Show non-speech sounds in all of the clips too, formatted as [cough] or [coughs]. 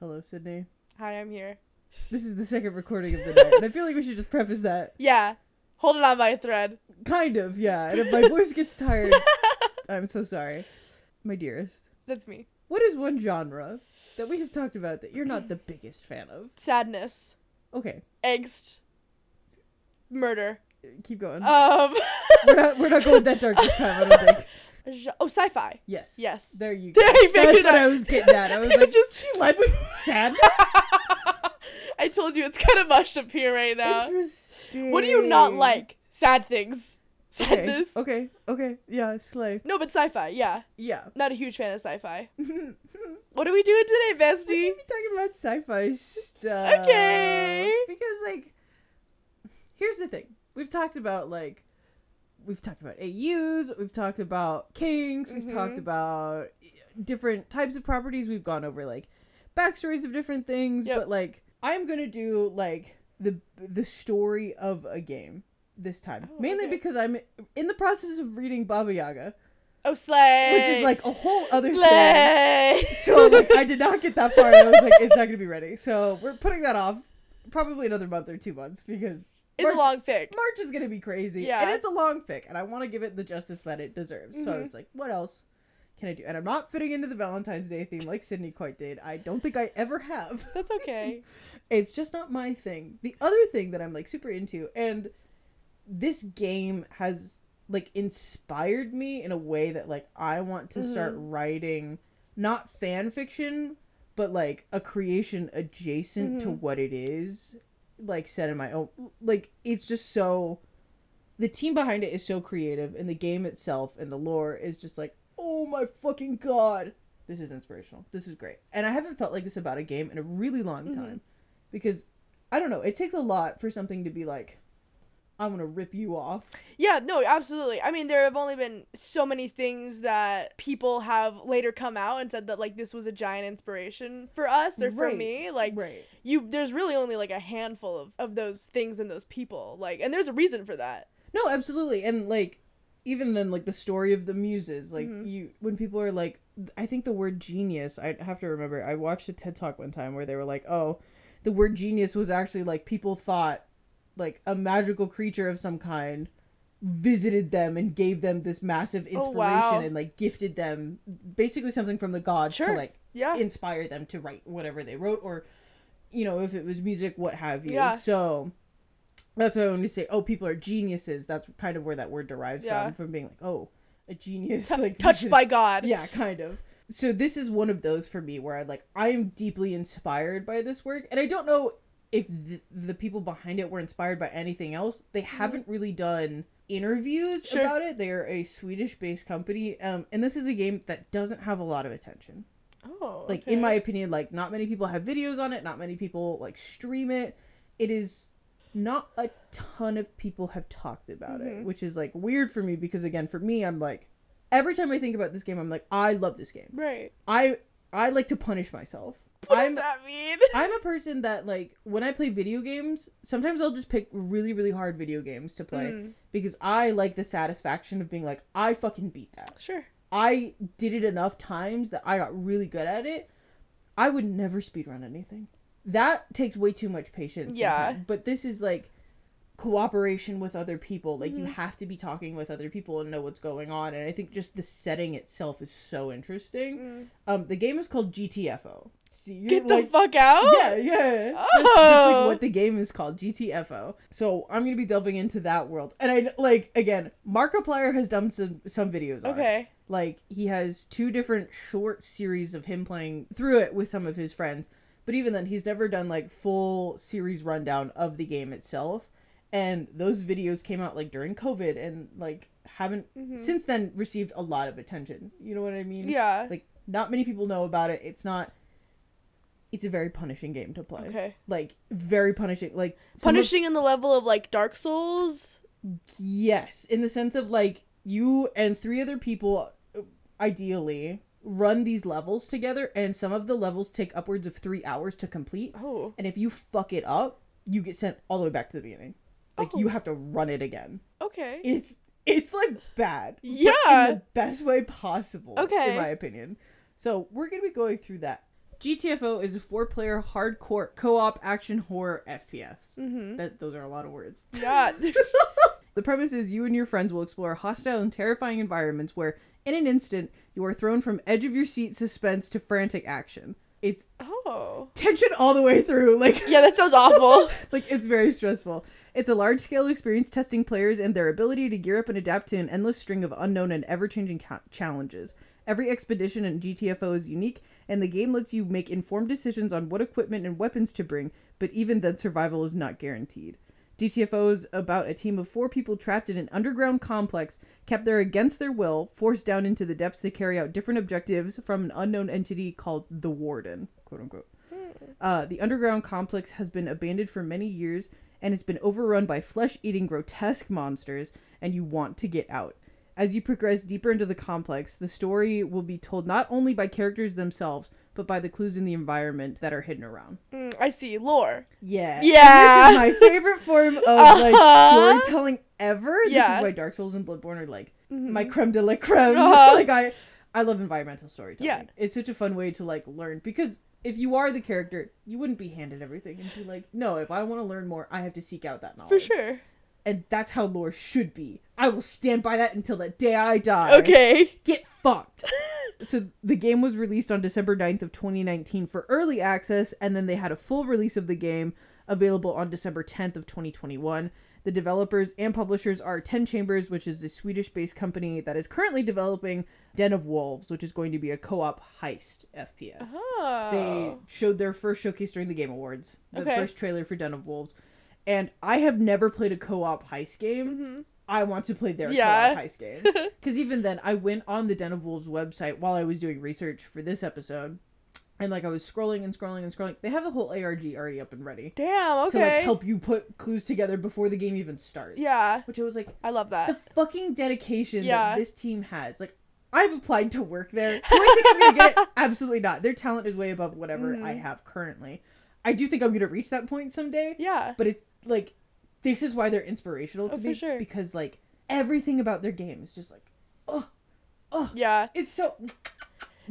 Hello, Sydney. Hi, I'm here. This is the second recording of the night, and I feel like we should just preface that. [laughs] Yeah. Hold it on by a thread. Kind of, yeah. And if my [laughs] voice gets tired, I'm so sorry. My dearest, That's me. what is one genre that we have talked about that you're not the biggest fan of? Sadness. Okay, Angst. Murder. keep going. Um. we're not we're not going that dark this time, I don't [laughs] think. Oh, sci-fi. Yes. Yes. There you [laughs] go. That's what up. I was getting at. I was like, [laughs] Just- she led with sadness. I told you it's kind of mushed up here right now. Interesting. What do you not like? Sad things. Okay. Sadness. Okay. Okay. Yeah. Slay. No, but sci-fi. Yeah. Yeah. Not a huge fan of sci-fi. [laughs] What are we doing today, bestie? be talking about sci-fi stuff. Okay. Because like, here's the thing: we've talked about like, we've talked about AUs, we've talked about kings, we've talked Mhm. about different types of properties. We've gone over like backstories of different things, Yep. but like, I'm gonna do like the the story of a game this time, Oh, mainly okay. because I'm in the process of reading Baba Yaga, Oh, slay. which is like a whole other thing. slay. So like I did not get that far. And I was like, it's not gonna be ready. So we're putting that off probably another month or two months because it's March- a long fic. March is gonna be crazy. Yeah. And it's a long fic, and I want to give it the justice that it deserves. So I was like, what else can I do? And I'm not fitting into the Valentine's Day theme like Sydney quite did. I don't think I ever have. [laughs] That's okay. [laughs] It's just not my thing. The other thing that I'm like super into, and this game has like inspired me in a way that like I want to start Mhm. writing not fan fiction, but like a creation adjacent to Mhm. what it is, like said in my own like it's just so the team behind it is so creative and the game itself and the lore is just like, oh my fucking god. This is inspirational. This is great. And I haven't felt like this about a game in a really long Mhm. time. Because I don't know, it takes a lot for something to be like, I'm gonna rip you off. Yeah, no, absolutely. I mean, there have only been so many things that people have later come out and said that like this was a giant inspiration for us or for me. Like right. you there's really only like a handful of, of those things and those people. Like and there's a reason for that. No, absolutely. And like even then like the story of the muses, like Mhm. you when people are like I think the word genius, I have to remember I watched a TED talk one time where they were like, "Oh, the word genius was actually like people thought like a magical creature of some kind visited them and gave them this massive Oh, inspiration wow. and like gifted them basically something from the gods to like Yeah. inspire them to write whatever they wrote or you know if it was music what have you Yeah. so that's why when we say oh people are geniuses that's kind of where that word derives Yeah. from from being like oh a genius [laughs] T- like touched by God. [laughs] yeah kind of so this is one of those for me where i like i'm deeply inspired by this work and i don't know if the, the people behind it were inspired by anything else they haven't really done interviews Mm-hmm. Sure. about it they're a swedish based company um and this is a game that doesn't have a lot of attention Oh. like okay. in my opinion like not many people have videos on it not many people like stream it it is not a ton of people have talked about it Mhm. which is like weird for me because again for me i'm like every time i think about this game i'm like i love this game Right. i i like to punish myself What i'm does that mean? [laughs] i'm a person that like when i play video games sometimes i'll just pick really really hard video games to play Mm, because i like the satisfaction of being like i fucking beat that sure. I did it enough times that I got really good at it. I would never speedrun anything. That takes way too much patience. Yeah. But this is like cooperation with other people. Like you Mhm. have to be talking with other people and know what's going on. And I think just the setting itself is so interesting. Mm. Um, the game is called GTFO. See, you're Get the like, fuck out. yeah, yeah. That's, that's Oh. like what the game is called, GTFO. So I'm gonna be delving into that world, and I like again, Markiplier has done some some videos. On it. Okay. Like he has two different short series of him playing through it with some of his friends. But even then, he's never done like full series rundown of the game itself. And those videos came out like during COVID and like haven't Mhm. since then received a lot of attention. You know what I mean? Yeah. Like not many people know about it. It's not it's a very punishing game to play. Okay. Like very punishing. Like some of- Punishing in the level of like Dark Souls. Yes, in the sense of like you and three other people ideally run these levels together and some of the levels take upwards of 3 hours to complete Oh. and if you fuck it up, you get sent all the way back to the beginning. Like you Oh. have to run it again. Okay. It's it's like bad. but Yeah. in the best way possible. Okay. In my opinion. So we're gonna be going through that GTFO is a four-player hardcore co-op action horror FPS. Mm-hmm. That those are a lot of words. [laughs] Yeah. The premise is you and your friends will explore hostile and terrifying environments where, in an instant, you are thrown from edge of your seat suspense to frantic action. It's oh. tension all the way through. Like Yeah, that sounds awful. [laughs] like it's very stressful. It's a large scale experience testing players and their ability to gear up and adapt to an endless string of unknown and ever changing ca- challenges. Every expedition in GTFO is unique, and the game lets you make informed decisions on what equipment and weapons to bring, but even then, survival is not guaranteed. GTFO is about a team of four people trapped in an underground complex, kept there against their will, forced down into the depths to carry out different objectives from an unknown entity called the Warden, quote unquote. Uh, the underground complex has been abandoned for many years and it's been overrun by flesh eating grotesque monsters, and you want to get out. As you progress deeper into the complex, the story will be told not only by characters themselves, but by the clues in the environment that are hidden around. Mm, I see. Lore. Yeah. Yeah. And this is my favorite form of like [laughs] Uh-huh. storytelling ever. Yeah. This is why Dark Souls and Bloodborne are like Mhm. my creme de la creme. Uh-huh. [laughs] like I I love environmental storytelling. Yeah. It's such a fun way to like learn because if you are the character, you wouldn't be handed everything and be like, no, if I want to learn more, I have to seek out that knowledge. For sure. And that's how lore should be. I will stand by that until the day I die. Okay. Get fucked. [laughs] so the game was released on December 9th of 2019 for early access and then they had a full release of the game available on December 10th of 2021. The developers and publishers are 10 Chambers, which is a Swedish-based company that is currently developing Den of Wolves, which is going to be a co-op heist FPS. Oh. They showed their first showcase during the Game Awards, the Okay. first trailer for Den of Wolves. And I have never played a co-op heist game. hmm I want to play their Yeah. co-op heist game. [laughs] Because even then, I went on the Den of Wolves website while I was doing research for this episode, and like I was scrolling and scrolling and scrolling. They have a whole ARG already up and ready Damn. Okay. To like help you put clues together before the game even starts. Yeah. which I was like, I love that. the fucking dedication Yeah. that this team has. Like, I've applied to work there. Do I think I'm gonna get it? [laughs] Absolutely not. Their talent is way above whatever Mhm. I have currently. I do think I'm gonna reach that point someday yeah. but it's like this is why they're inspirational to Oh, for me sure. because like everything about their game is just like oh oh Yeah. it's so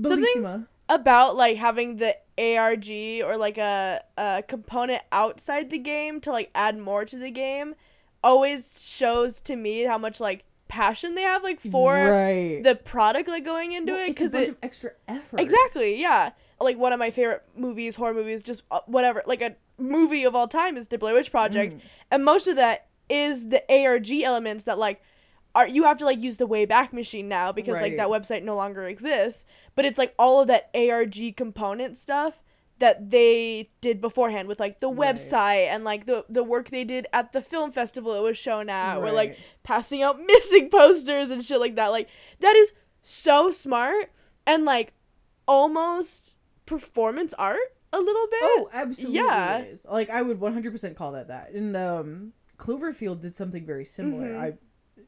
Something- About like having the ARG or like a a component outside the game to like add more to the game always shows to me how much like passion they have like for right the product like going into Well, it it's a because bunch it of extra effort Exactly, yeah. Like one of my favorite movies, horror movies, just uh, whatever, like a movie of all time is The Blair Witch Project, Mm. and most of that is the ARG elements that like are you have to like use the Wayback Machine now because like that website no longer exists, but it's like all of that ARG component stuff that they did beforehand with like the Right. website and like the the work they did at the film festival it was shown at, where like passing out [laughs] missing posters and shit like that. Like that is so smart and like almost performance art a little bit. oh absolutely Yeah. like i would 100% call that that and um cloverfield did something very similar Mhm. i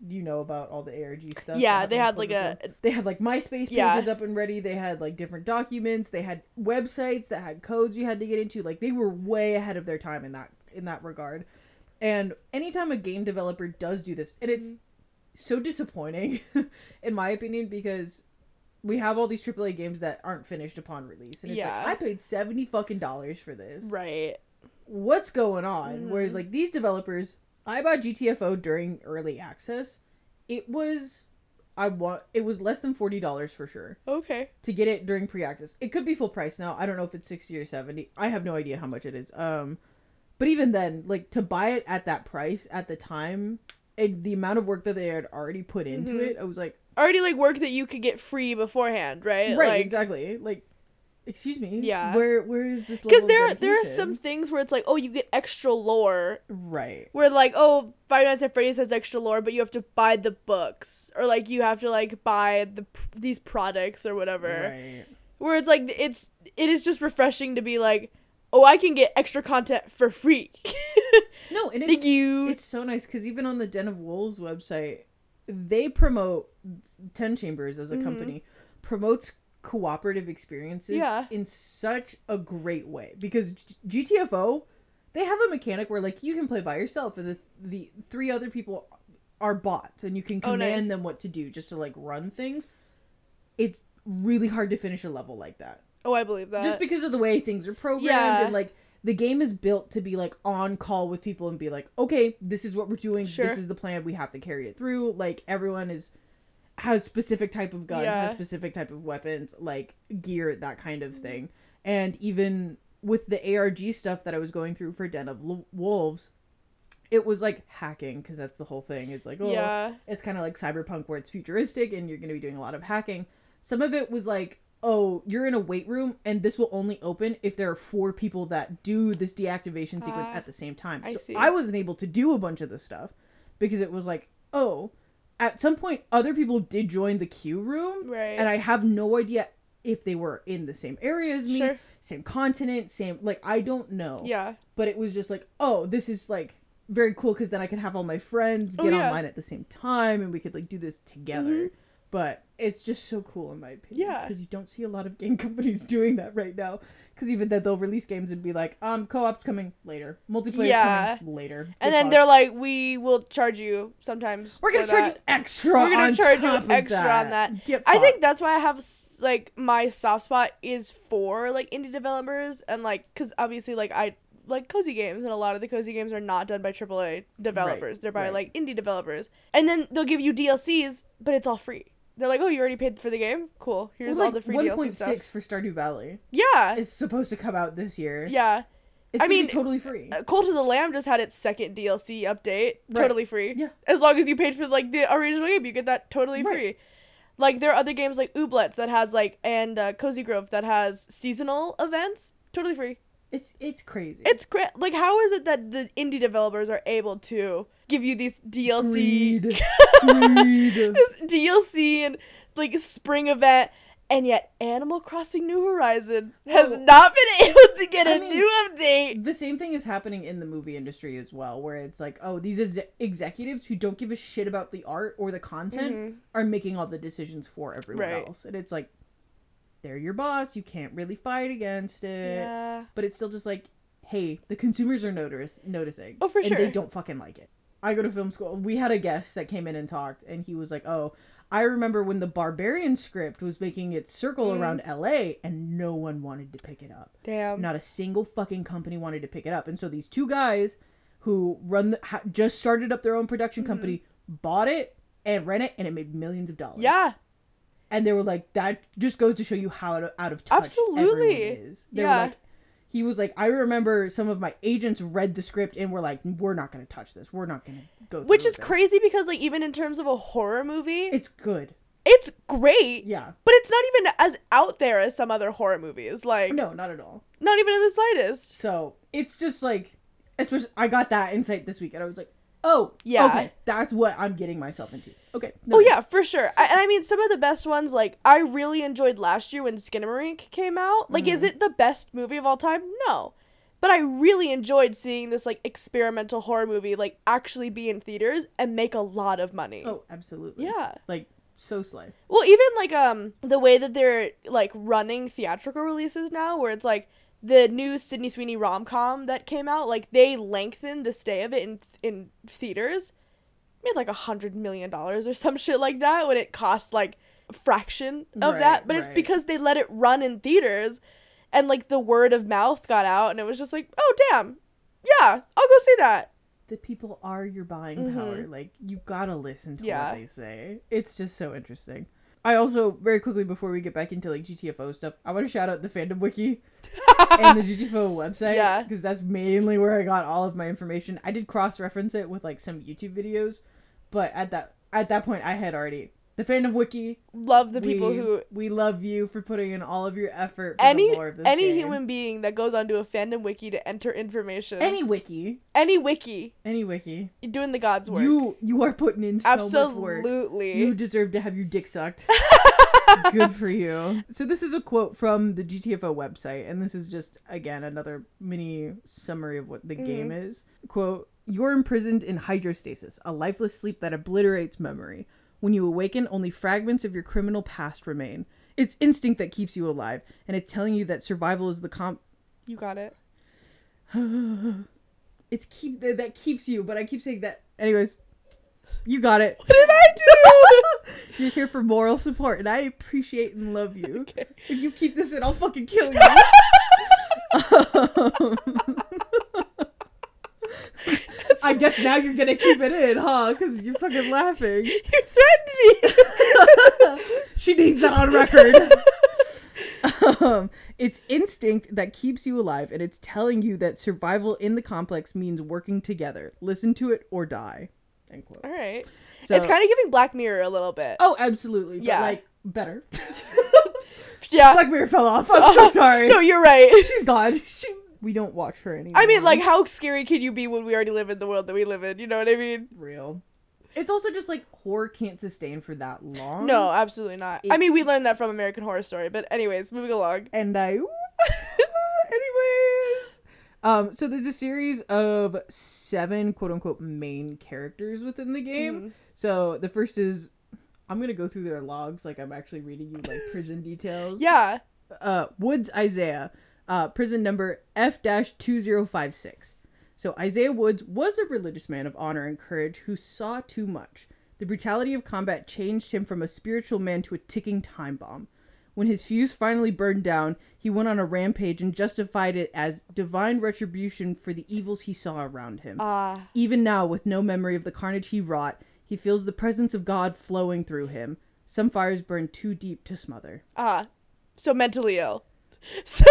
you know about all the arg stuff yeah, they had like a they had like MySpace Yeah. pages up and ready. They had like different documents. They had websites that had codes you had to get into. Like they were way ahead of their time in that in that regard. And anytime a game developer does do this, and it's so disappointing, [laughs] in my opinion, because we have all these AAA games that aren't finished upon release, and it's Yeah. like I paid seventy fucking dollars for this. right. What's going on? Whereas Mhm. like these developers, I bought GTFO during early access. It was I want it was less than forty dollars for sure Okay. to get it during pre-access. It could be full price now. I don't know if it's 60 or 70. I have no idea how much it is. Um but even then, like to buy it at that price at the time and the amount of work that they had already put into Mhm. it, I was like, Already like work that you could get free beforehand, right? right, Like, exactly. Like excuse me. Yeah. Where where is this Because there there are some things where it's like, oh, you get extra lore. right. Where like, oh, Five Nights at Freddy's has extra lore, but you have to buy the books, or like you have to like buy the these products or whatever. Right. Where it's like it's it is just refreshing to be like, oh, I can get extra content for free. [laughs] No, and it's Thank you. it's so nice because even on the Den of Wolves website, they promote Ten Chambers as a Mhm. company promotes cooperative experiences Yeah. in such a great way because G- GTFO they have a mechanic where like you can play by yourself and the the three other people are bots and you can Oh, command nice. them what to do just to like run things. It's really hard to finish a level like that. Oh, I believe that. just because of the way things are programmed Yeah. and like the game is built to be like on call with people and be like okay this is what we're doing Sure. this is the plan we have to carry it through like everyone is has specific type of guns Yeah. has specific type of weapons like gear that kind of thing and even with the arg stuff that i was going through for den of L- wolves it was like hacking because that's the whole thing it's like oh yeah. it's kind of like cyberpunk where it's futuristic and you're going to be doing a lot of hacking some of it was like oh you're in a wait room and this will only open if there are four people that do this deactivation sequence Ah, at the same time I so see. i wasn't able to do a bunch of this stuff because it was like oh at some point other people did join the queue room Right. and i have no idea if they were in the same area as me Sure. same continent same like i don't know Yeah. but it was just like, oh, this is like very cool because then I could have all my friends Oh, get yeah. online at the same time and we could like do this together. But it's just so cool in my opinion. Yeah. because you don't see a lot of game [laughs] companies doing that right now. Because even then they'll release games and be like, um, co-op's coming later, multiplayer's Yeah. coming later, And then luck. they're like, we will charge you sometimes. we're gonna charge that." you extra. We're gonna on charge you extra on that. Get I think that's why I have like my soft spot is for like indie developers and like because obviously like I like cozy games and a lot of the cozy games are not done by AAA developers. Right, They're by right. like indie developers, and then they'll give you DLCs, but it's all free. They're like, oh, you already paid for the game. Cool. Here's Well, all the free like DLC stuff. 1.6 for Stardew Valley Yeah, is supposed to come out this year. yeah. it's I mean, totally free. Uh, Cult of the Lamb just had its second DLC update, Right. totally free. Yeah. As long as you paid for like the original game, you get that totally Right. free. Like there are other games like Ooblets that has like and uh, Cozy Grove that has seasonal events, totally free. It's it's crazy. It's great. Like how is it that the indie developers are able to give you these DLC, greed. [laughs] greed. this DLC and like spring event, and yet Animal Crossing New Horizon has Whoa. not been able to get a I mean, new update. the same thing is happening in the movie industry as well, where it's like, oh, these ex- executives who don't give a shit about the art or the content Mhm. are making all the decisions for everyone Right. else, and it's like, they're your boss. You can't really fight against it. Yeah. But it's still just like, hey, the consumers are notice- noticing. Oh, for and They don't fucking like it. I go to film school. We had a guest that came in and talked, and he was like, oh. I remember when the Barbarian script was making its circle Mhm. around LA and no one wanted to pick it up. Damn. Not a single fucking company wanted to pick it up. And so these two guys who run the, ha, just started up their own production Mm-hmm. company bought it and ran it and it made millions of dollars. yeah. And they were like that just goes to show you how out of, touch Absolutely. is. They Yeah. were like he was like I remember some of my agents read the script and were like we're not going to touch this. We're not going to go through Which is this." crazy because like even in terms of a horror movie, It's good. it's great. Yeah. But it's not even as out there as some other horror movies. Like No, not at all. not even in the slightest. So it's just like, especially I got that insight this week, and I was like, oh, Yeah. okay, that's what I'm getting myself into. Okay. Oh yeah, for sure. I, and I mean, some of the best ones, like I really enjoyed last year when Skinamarink came out. Like, is Mm-hmm. it the best movie of all time? No, but I really enjoyed seeing this like experimental horror movie like actually be in theaters and make a lot of money. Oh, absolutely. yeah. Like so slay. Well, even like um the way that they're like running theatrical releases now, where it's like the new Sydney Sweeney rom com that came out, like they lengthened the stay of it in in theaters, made like a hundred million dollars or some shit like that when it cost like a fraction of Right, that. But it's because they let it run in theaters, and like the word of mouth got out, and it was just like, oh damn, yeah, I'll go see that. The people are your buying Mhm. power. Like you gotta listen to Yeah. what they say. It's just so interesting. I also very quickly before we get back into like GTFO stuff, I want to shout out the fandom wiki [laughs] and the GTFO website. Yeah. Because that's mainly where I got all of my information. I did cross reference it with like some YouTube videos, but at that at that point I had already the fandom wiki. Love the people we, who we love you for putting in all of your effort. For any the lore of this any game. human being that goes onto a fandom wiki to enter information any wiki, any wiki any wiki, you're doing the god's work you you are putting in so much work. absolutely You deserve to have your dick sucked. [laughs] Good for you. So this is a quote from the GTFO website, and this is just again another mini summary of what the mm-hmm. game is. Quote: You're imprisoned in hydrostasis, a lifeless sleep that obliterates memory. When you awaken, only fragments of your criminal past remain. It's instinct that keeps you alive, and it's telling you that survival is the comp. you got it [sighs] It's keep that keeps you, but I keep saying that. Anyways, You got it. What [laughs] did I do? [laughs] You're here for moral support, and I appreciate and love you. [laughs] Okay. If you keep this in, I'll fucking kill you. Um, I guess now you're gonna keep it in, huh? Because you're fucking laughing. [laughs] You threatened me. [laughs] she needs that on record. [laughs] um, it's instinct that keeps you alive, and it's telling you that survival in the complex means working together. Listen to it or die. End quote. All right. So, it's kind of giving Black Mirror a little bit. oh, absolutely. But Yeah. like better. yeah. Black Mirror fell off. I'm so sorry. No, you're right. She's gone. She, we don't watch her anymore. I mean, like, how scary can you be when we already live in the world that we live in? You know what I mean? real. It's also just like horror can't sustain for that long. No, absolutely not. I mean, we learned that from American Horror Story, but anyways, moving along. and I. [laughs] Anyways, um, so there's a series of seven quote unquote main characters within the game. Mhm. So the first is, I'm gonna go through their logs like I'm actually reading you like prison details. Yeah. Uh, Woods Isaiah, uh, prison number F two zero five six. So Isaiah Woods was a religious man of honor and courage who saw too much. The brutality of combat changed him from a spiritual man to a ticking time bomb. When his fuse finally burned down, he went on a rampage and justified it as divine retribution for the evils he saw around him. Ah. Even now, with no memory of the carnage he wrought, he feels the presence of God flowing through him. Some fires burn too deep to smother. ah. So mentally ill. [laughs] So,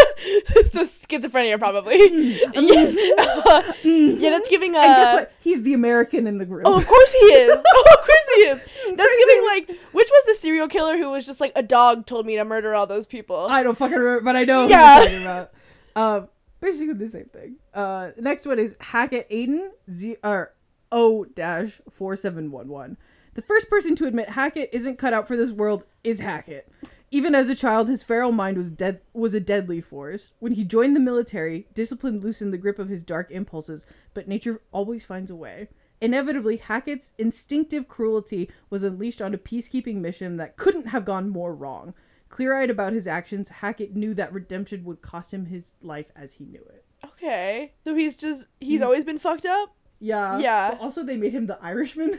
so schizophrenia, probably. Hmm. [laughs] yeah. yeah, that's giving a. and guess what? He's the American in the group. Oh, of course he is. [laughs] Oh, of course he is. That's giving like, which was the serial killer who was just like a dog told me to murder all those people? I don't fucking remember, but I know Yeah. who you're talking about. Um, basically the same thing. Uh, next one is Hackett Aiden Z or O dash four seven one one. The first person to admit Hackett isn't cut out for this world is Hackett. Even as a child, his feral mind was dead was a deadly force. When he joined the military, discipline loosened the grip of his dark impulses, but nature always finds a way. Inevitably, Hackett's instinctive cruelty was unleashed on a peacekeeping mission that couldn't have gone more wrong. Clear eyed about his actions, Hackett knew that redemption would cost him his life as he knew it. Okay. So he's just, he's, He's- always been fucked up? Yeah. Yeah. But also, they made him the Irishman.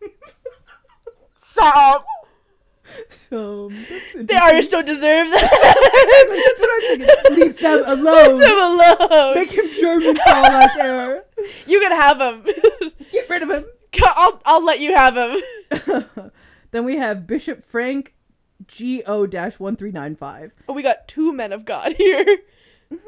[laughs] Shut up! So. The. Irish don't deserve that. That's what I'm thinking. Leave them alone. Leave him alone. Make him German for all I care. You can have him. Get rid of him. I'll, I'll let you have him. [laughs] then we have Bishop Frank GO 1395. Oh, we got two men of God here. [laughs]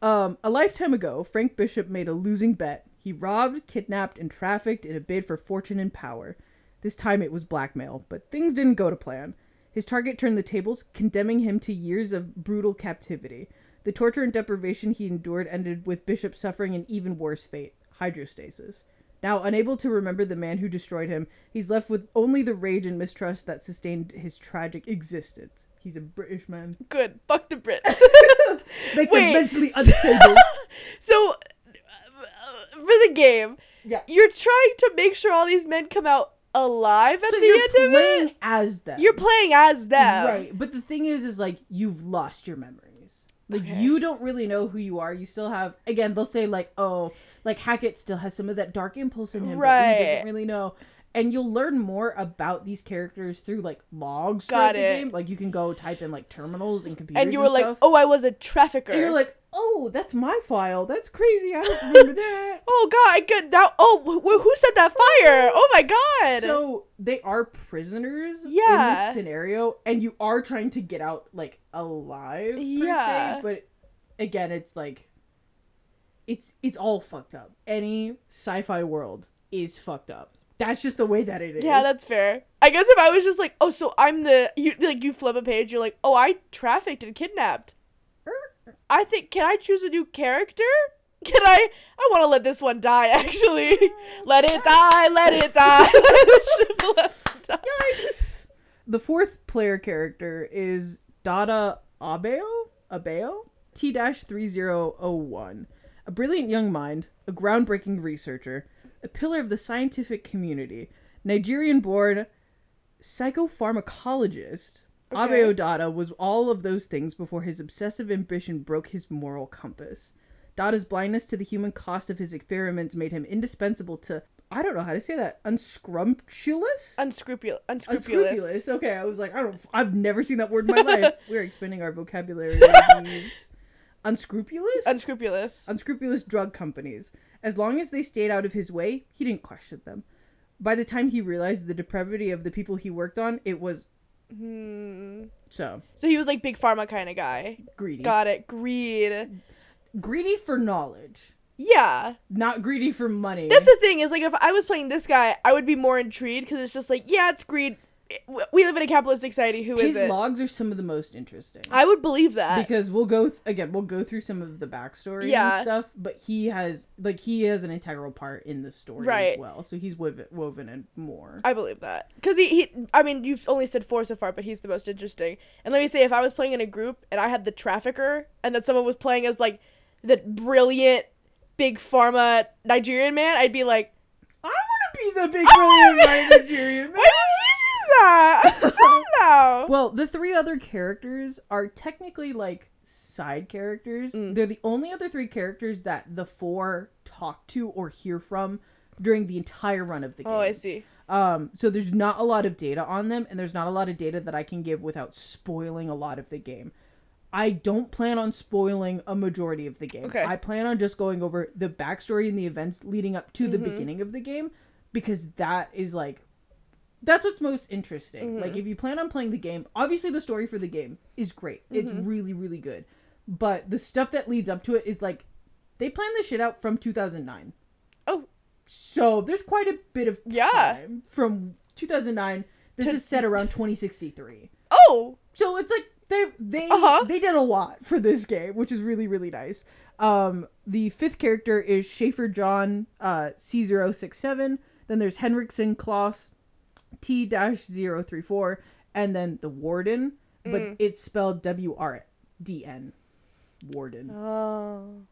Um, a lifetime ago, Frank Bishop made a losing bet. He robbed, kidnapped, and trafficked in a bid for fortune and power. This time it was blackmail, but things didn't go to plan. His target turned the tables, condemning him to years of brutal captivity. The torture and deprivation he endured ended with Bishop suffering an even worse fate hydrostasis. Now, unable to remember the man who destroyed him, he's left with only the rage and mistrust that sustained his tragic existence. He's a British man. Good. Fuck the Brits. [laughs] [laughs] Make Wait. them mentally [laughs] unstable. so, uh, for the game, Yeah. you're trying to make sure all these men come out alive at so the end of playing it. as them. You're playing as them. right, but the thing is, is like you've lost your memories. Like Okay. you don't really know who you are. You still have. Again, they'll say like, oh, like Hackett still has some of that dark impulse in him, but he Right. doesn't really know. And you'll learn more about these characters through like logs Got it. game. Like you can go type in like terminals and computers. And you were like, stuff. oh, I was a trafficker. and you're like, oh, that's my file. That's crazy. I don't remember [laughs] that. oh god, I could that. Oh, wh- wh- who set that fire? [laughs] Oh my god. So they are prisoners Yeah. in this scenario, and you are trying to get out like alive, per Yeah. se. But again, it's like it's it's all fucked up. Any sci-fi world is fucked up. That's just the way that it is. yeah, that's fair. I guess if I was just like, oh, so I'm the you like you flip a page, you're like, oh, I trafficked and kidnapped. I think can I choose a new character? [laughs] Can I? I want to let this one die. Actually, [laughs] let it die. Let it die. let it die. the fourth player character is Dauda Abeo Abeo T three zero oh one, a brilliant young mind, a groundbreaking researcher, a pillar of the scientific community, Nigerian-born psychopharmacologist. Okay. Abeo Dauda was all of those things before his obsessive ambition broke his moral compass. Dauda's blindness to the human cost of his experiments made him indispensable to I don't know how to say that. Unscrumptious. Unscrupulous. Unscrupulous. Unscrupulous. Okay, I was like, I don't. I've never seen that word in my [laughs] life. We're expanding our vocabulary. [laughs] Unscrupulous. Unscrupulous. unscrupulous drug companies. As long as they stayed out of his way, he didn't question them. By the time he realized the depravity of the people he worked on, it was Hmm. so So he was like big pharma kind of guy. greedy. Got it. Greed. Greedy for knowledge, Yeah. not greedy for money. That's the thing is like if I was playing this guy, I would be more intrigued because it's just like yeah, it's greed. We live in a capitalist society. Who is his it? logs are some of the most interesting. I would believe that. because we'll go th- again we'll go through some of the backstory Yeah. and stuff but he has like he has an integral part in the story Right. as well so he's woven, woven in more I believe that because he, he. I mean, you've only said four so far, but he's the most interesting. And let me say, if I was playing in a group and I had the trafficker, and that someone was playing as like the brilliant big pharma Nigerian man, I'd be like, i want to be the big brilliant nigerian [laughs] man why did you do that? I'm sad now. [laughs] Well, the three other characters are technically like side characters. Mm. They're the only other three characters that the four talk to or hear from during the entire run of the game. oh, I see. Um, so there's not a lot of data on them, and there's not a lot of data that I can give without spoiling a lot of the game. I don't plan on spoiling a majority of the game. Okay. I plan on just going over the backstory and the events leading up to the Mhm. beginning of the game because that is like that's what's most interesting. Mhm. Like if you plan on playing the game, obviously the story for the game is great. It's Mhm. really really good. But the stuff that leads up to it is like they planned this shit out from 2009. Oh. So there's quite a bit of Yeah. from 2009. This To- is set around 2063. Oh, So it's like they they Uh-huh. they did a lot [laughs] for this game, which is really really nice. Um, the fifth character is Schaefer John uh, C067. Then there's Henriksen Klaus T-034, and then the Warden, but Mm. it's spelled W R D N. Warden. oh,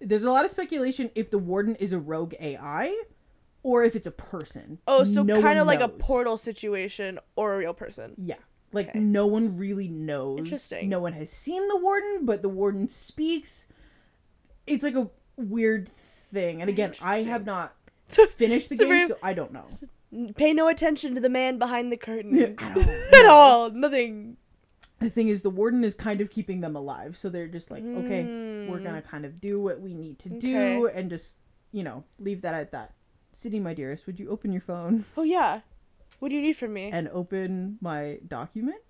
There's a lot of speculation if the Warden is a rogue AI or if it's a person. oh, so No kind of like a portal situation or a real person. Yeah. Like Okay. no one really knows. Interesting. No one has seen the warden, but the warden speaks. It's like a weird thing. And again, I have not [laughs] finished the game, very- so I don't know. Pay no attention to the man behind the curtain [laughs] at all. Nothing. The thing is, the warden is kind of keeping them alive, so they're just like, okay, we're Mm. gonna kind of do what we need to do, Okay. and just you know leave that at that. Sydney, my dearest, would you open your phone [laughs] Oh yeah. What do you need from me? and open my document?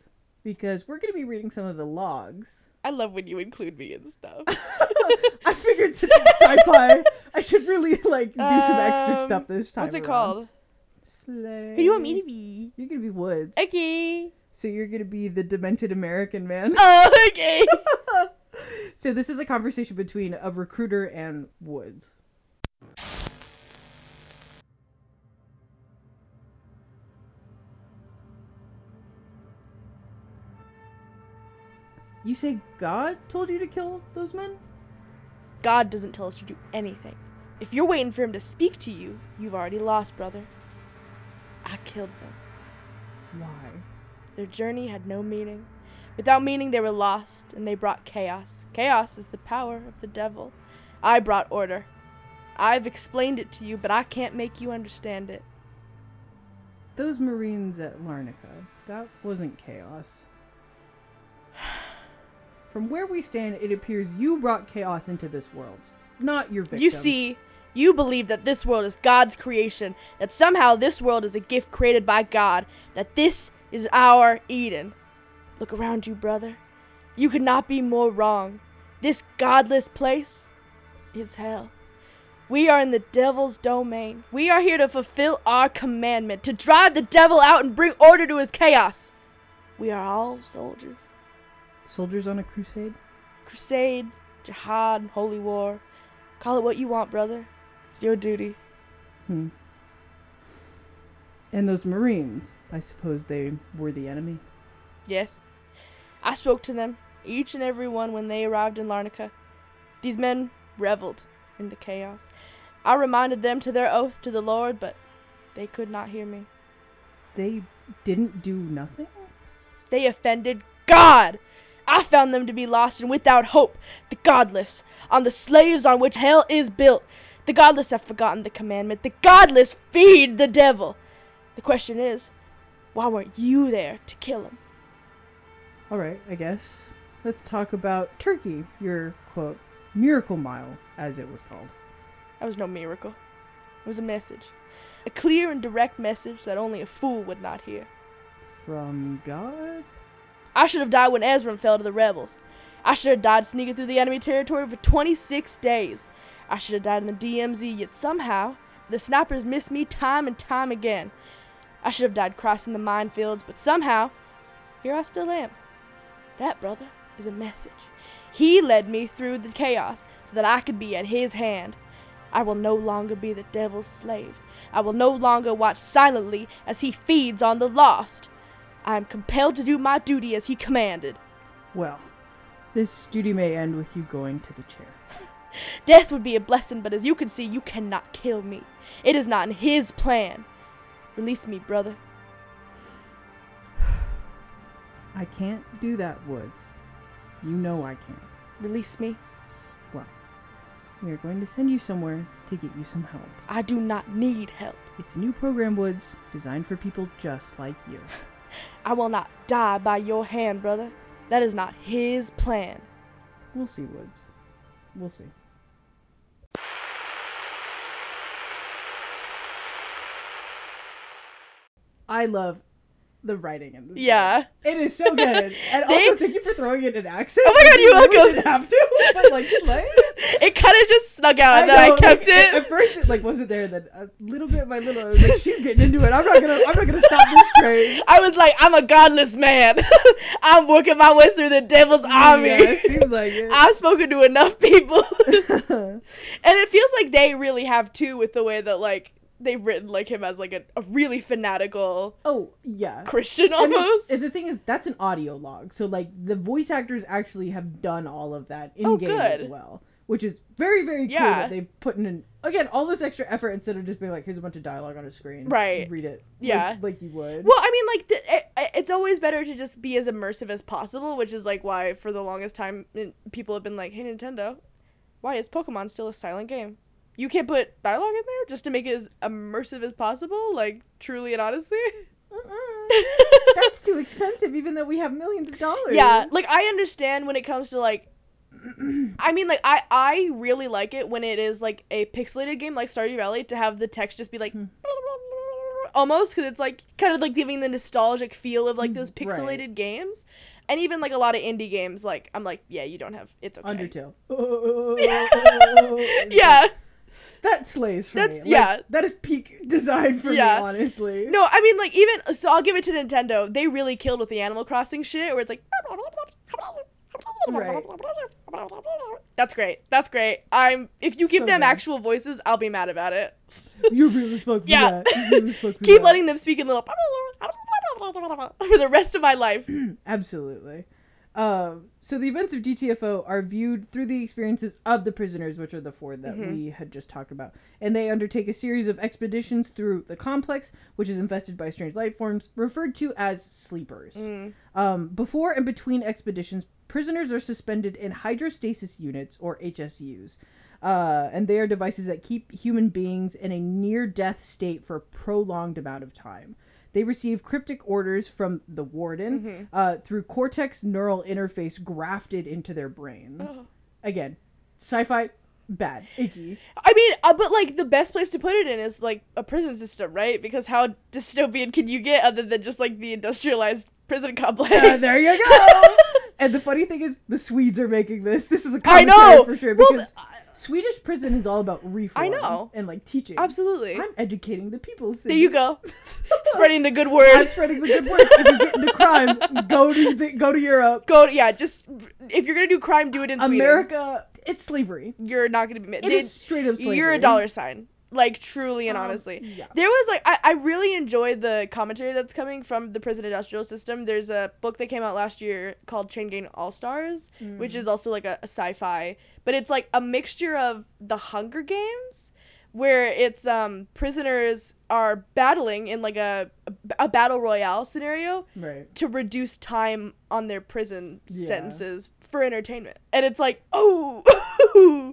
Because we're gonna be reading some of the logs. I love when you include me in stuff. [laughs] I figured since it's sci-fi, I should really like do some extra Um, stuff this time. What's it around. called? Slay. Who do you want me to be? You're gonna be Woods. Okay. So you're gonna be the demented American man. [laughs] Oh, okay. [laughs] so this is a conversation between a recruiter and Woods. You say God told you to kill those men? God doesn't tell us to do anything. If you're waiting for him to speak to you, you've already lost, brother. I killed them. Why? Their journey had no meaning. Without meaning, they were lost, and they brought chaos. Chaos is the power of the devil. I brought order. I've explained it to you, but I can't make you understand it. Those Marines at Larnaca, that wasn't chaos. [sighs] From where we stand, it appears you brought chaos into this world, not your victims. You see, you believe that this world is God's creation, that somehow this world is a gift created by God, that this is our Eden. Look around you, brother. You could not be more wrong. This godless place is hell. We are in the devil's domain. We are here to fulfill our commandment, to drive the devil out and bring order to his chaos. We are all soldiers. Soldiers on a crusade? Crusade, jihad, holy war. Call it what you want, brother. It's your duty. Hmm. And those Marines, I suppose they were the enemy. Yes. I spoke to them, each and every one, when they arrived in Larnaca. These men reveled in the chaos. I reminded them to their oath to the Lord, but they could not hear me. They didn't do nothing? They offended God! I found them to be lost and without hope, the godless, on the slaves on which hell is built. The godless have forgotten the commandment. The godless feed the devil. The question is, why weren't you there to kill him? All right, I guess. Let's talk about Turkey, your quote, miracle mile, as it was called. That was no miracle. It was a message. A clear and direct message that only a fool would not hear. From God? I should have died when Ezra fell to the rebels. I should have died sneaking through the enemy territory for 26 days. I should have died in the DMZ, yet somehow, the snipers missed me time and time again. I should have died crossing the minefields, but somehow, here I still am. That, brother, is a message. He led me through the chaos so that I could be at his hand. I will no longer be the devil's slave. I will no longer watch silently as he feeds on the lost. I am compelled to do my duty as he commanded. Well, this duty may end with you going to the chair. [laughs] [laughs] Death would be a blessing, but as you can see, you cannot kill me. It is not in his plan. Release me, brother. [sighs] I can't do that, Woods. You know I can't. Release me. Well, we are going to send you somewhere to get you some help. I do not need help. It's a new program, Woods, designed for people just like you. [laughs] I will not die by your hand, brother. That is not his plan. We'll see, Woods. We'll see. I love the writing in this. game. Yeah. It is so good. And [laughs] They- also, thank you for throwing in in accent. Oh my God, you're you really welcome. didn't have to, but like, [laughs] slay. It kind of just snuck out, and then I kept like, it. At first, it like wasn't there. Then a little bit by little, I was like, she's getting into it. I'm not gonna. I'm not gonna stop this train. [laughs] I was like, I'm a godless man. I'm working my way through the devil's army. Yeah, it seems like it. I've spoken to enough people. and it feels like they really have too with the way that like they've written like him as like a, a really fanatical oh yeah. Christian And the- almost. And the, thing is, that's an audio log, so like the voice actors actually have done all of that in Oh, game as well, which is very very cool that they've put in an, again all this extra effort instead of just being like, here's a bunch of dialogue on a screen, Right. Read it, Yeah. like, like you would. well, I mean, like th- it, it's always better to just be as immersive as possible, which is like why for the longest time people have been like, "Hey Nintendo, why is Pokemon still a silent game? You can't put dialogue in there just to make it as immersive as possible, like truly and honestly." That's too [laughs] expensive, even though we have millions of dollars. Yeah, like I understand when it comes to like [clears throat] I mean like I I really like it when it is like a pixelated game like Stardew Valley to have the text just be like Hmm. [laughs] almost cuz it's like kind of like giving the nostalgic feel of like those Right. pixelated games. And even like a lot of indie games like I'm like yeah, you don't have it's okay. Undertale. [laughs] Yeah. That slays for That's- me. Like, yeah. That is peak [laughs] design for Yeah. me, honestly. No, I mean like even so I'll give it to Nintendo. They really killed with the Animal Crossing shit where it's like Right. That's great. That's great. I'm if you give So them good. actual voices, I'll be mad about it. You're real as fuck for Yeah. that. You're real as [laughs] fuck for Keep that. letting them speak in little [laughs] for the rest of my life. [clears throat] Absolutely. Um, so the events of GTFO are viewed through the experiences of the prisoners, which are the four that Mhm. we had just talked about, and they undertake a series of expeditions through the complex, which is infested by strange life forms referred to as sleepers. Mm. Um, before and between expeditions, prisoners are suspended in hydrostasis units or HSUs. Uh, and they are devices that keep human beings in a near death state for a prolonged amount of time. They receive cryptic orders from the warden Mhm. uh, through cortex neural interface grafted into their brains. Ugh. Again, sci fi, bad, icky. I mean, uh, but like the best place to put it in is like a prison system, right? Because how dystopian can you get other than just like the industrialized prison complex? Uh, there you go. [laughs] and the funny thing is, the Swedes are making this. This is a I commentary know! for sure Well, because Swedish prison is all about reform. I know. and like teaching. Absolutely. I'm educating the people. there you go. [laughs] Spreading the good word. I'm spreading the good word. If you get into crime, go to the, go to Europe. Go yeah, just if you're gonna do crime, do it in Sweden. America, it's slavery. You're not gonna be. It they- is straight up slavery. You're a dollar sign. Like truly and Um, honestly. yeah. There was like I, I really enjoyed the commentary that's coming from the prison industrial system. There's a book that came out last year called Chain Gang All Stars, which is also like a, a sci-fi, but it's like a mixture of the Hunger Games, where it's um prisoners are battling in like a a, a battle royale scenario Right. to reduce time on their prison Yeah. sentences for entertainment, and it's like [laughs] oh.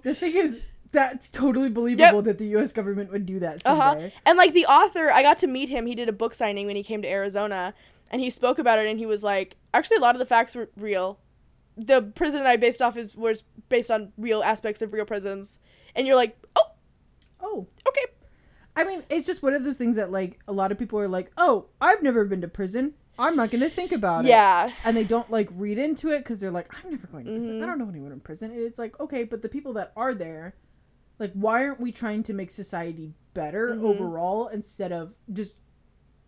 The thing is, That's totally believable that the U.S. government would do that Uh huh. And like the author, I got to meet him. He did a book signing when he came to Arizona, and he spoke about it. And he was like, actually, a lot of the facts were real. The prison I based off is was based on real aspects of real prisons. And you're like, oh, Oh, okay. I mean, it's just one of those things that like a lot of people are like, "Oh, I've never been to prison. I'm not going to think about it." Yeah. and they don't like read into it because they're like, I'm never going to prison. Mhm. I don't know anyone in prison. And it's like, okay, but the people that are there, like, why aren't we trying to make society better Mhm. overall instead of just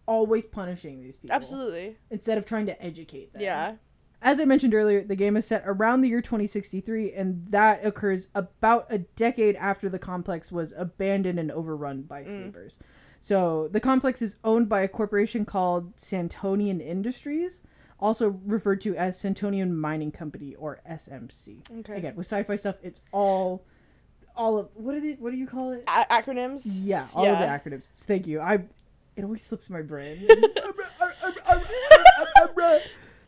always punishing these people? Absolutely. Instead of trying to educate them. Yeah. As I mentioned earlier, the game is set around the year 2063, and that occurs about a decade after the complex was abandoned and overrun by Mm. sleepers. So the complex is owned by a corporation called Santonian Industries, also referred to as Santonian Mining Company or SMC. Okay. Again, with sci-fi stuff, it's all, all of what is it? What do you call it? A- acronyms. Yeah, all Yeah. of the acronyms. Thank you. I it always slips my brain. [laughs]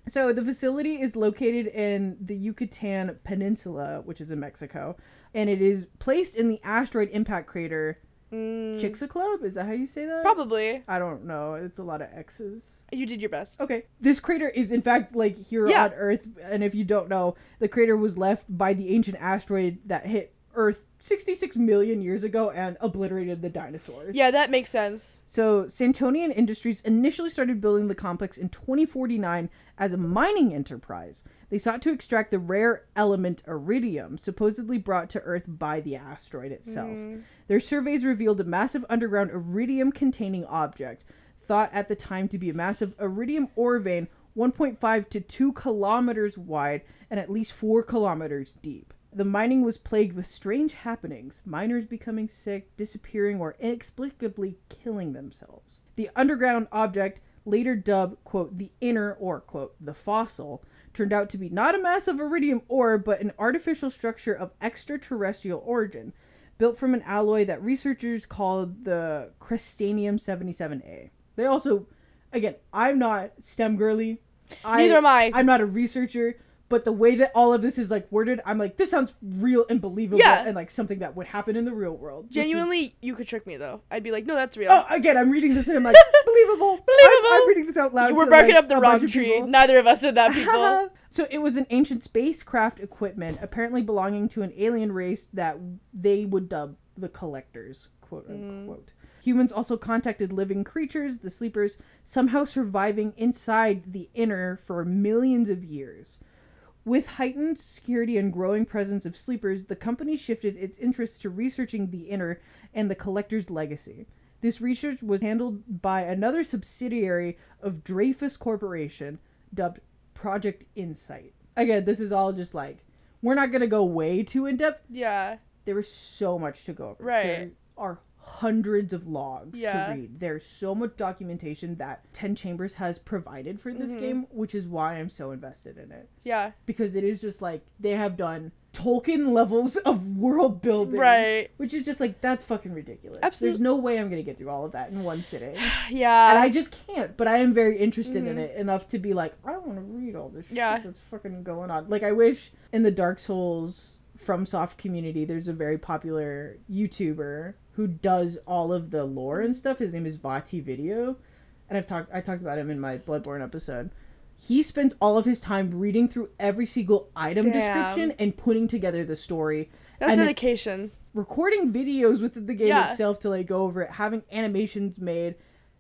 so the facility is located in the Yucatan Peninsula, which is in Mexico, and it is placed in the asteroid impact crater Mm, Club? Is that how you say that? probably. I don't know. It's a lot of X's. You did your best. Okay. This crater is in fact like here Yeah. on Earth, and if you don't know, the crater was left by the ancient asteroid that hit Earth 66 million years ago and obliterated the dinosaurs. Yeah, that makes sense. So, Santonian Industries initially started building the complex in 2049 as a mining enterprise. They sought to extract the rare element iridium, supposedly brought to Earth by the asteroid itself. Mm. Their surveys revealed a massive underground iridium containing object, thought at the time to be a massive iridium ore vein 1.5 to 2 kilometers wide and at least 4 kilometers deep. The mining was plagued with strange happenings, miners becoming sick, disappearing, or inexplicably killing themselves. The underground object, later dubbed, quote, the inner, or, quote, the fossil, turned out to be not a massive iridium ore, but an artificial structure of extraterrestrial origin, built from an alloy that researchers called the Crestanium 77A. They also, again, I'm not STEM girly. I, Neither am I. I'm not a researcher, but the way that all of this is like worded, I'm like, this sounds real and believable Yeah. and like something that would happen in the real world. which is- Genuinely, you could trick me though. I'd be like, no, that's real. Oh, again, I'm reading this and I'm like, [laughs] believable. I'm, Believable. I'm reading this out loud. We're barking like, up the wrong tree. people. Neither of us did that, [laughs] people. so it was an ancient spacecraft equipment, apparently belonging to an alien race that they would dub the collectors, quote mm. unquote. Humans also contacted living creatures, the sleepers, somehow surviving inside the inner for millions of years. With heightened security and growing presence of sleepers, the company shifted its interest to researching the inner and the collector's legacy. This research was handled by another subsidiary of Dreyfus Corporation, dubbed Project Insight. Again, this is all just like we're not gonna go way too in depth. yeah. There was so much to go over. Right. There are hundreds of logs Yeah. to read. There's so much documentation that Ten Chambers has provided for this Mhm. game, which is why I'm so invested in it Yeah. because it is just like they have done Tolkien levels of world building. Right. Which is just like that's fucking ridiculous. Absolute- There's no way I'm gonna get through all of that in one sitting. [sighs] Yeah. and I just can't. But I am very interested in Mhm. it enough to be like, I want to read all this Yeah. shit that's fucking going on. Like I wish in the Dark Souls FromSoft community there's a very popular YouTuber who does all of the lore and stuff. His name is VaatiVidya. And I've talked I talked about him in my Bloodborne episode. He spends all of his time reading through every single item Damn. description and putting together the story That's and dedication. recording videos within the game Yeah. itself to like go over it, having animations made.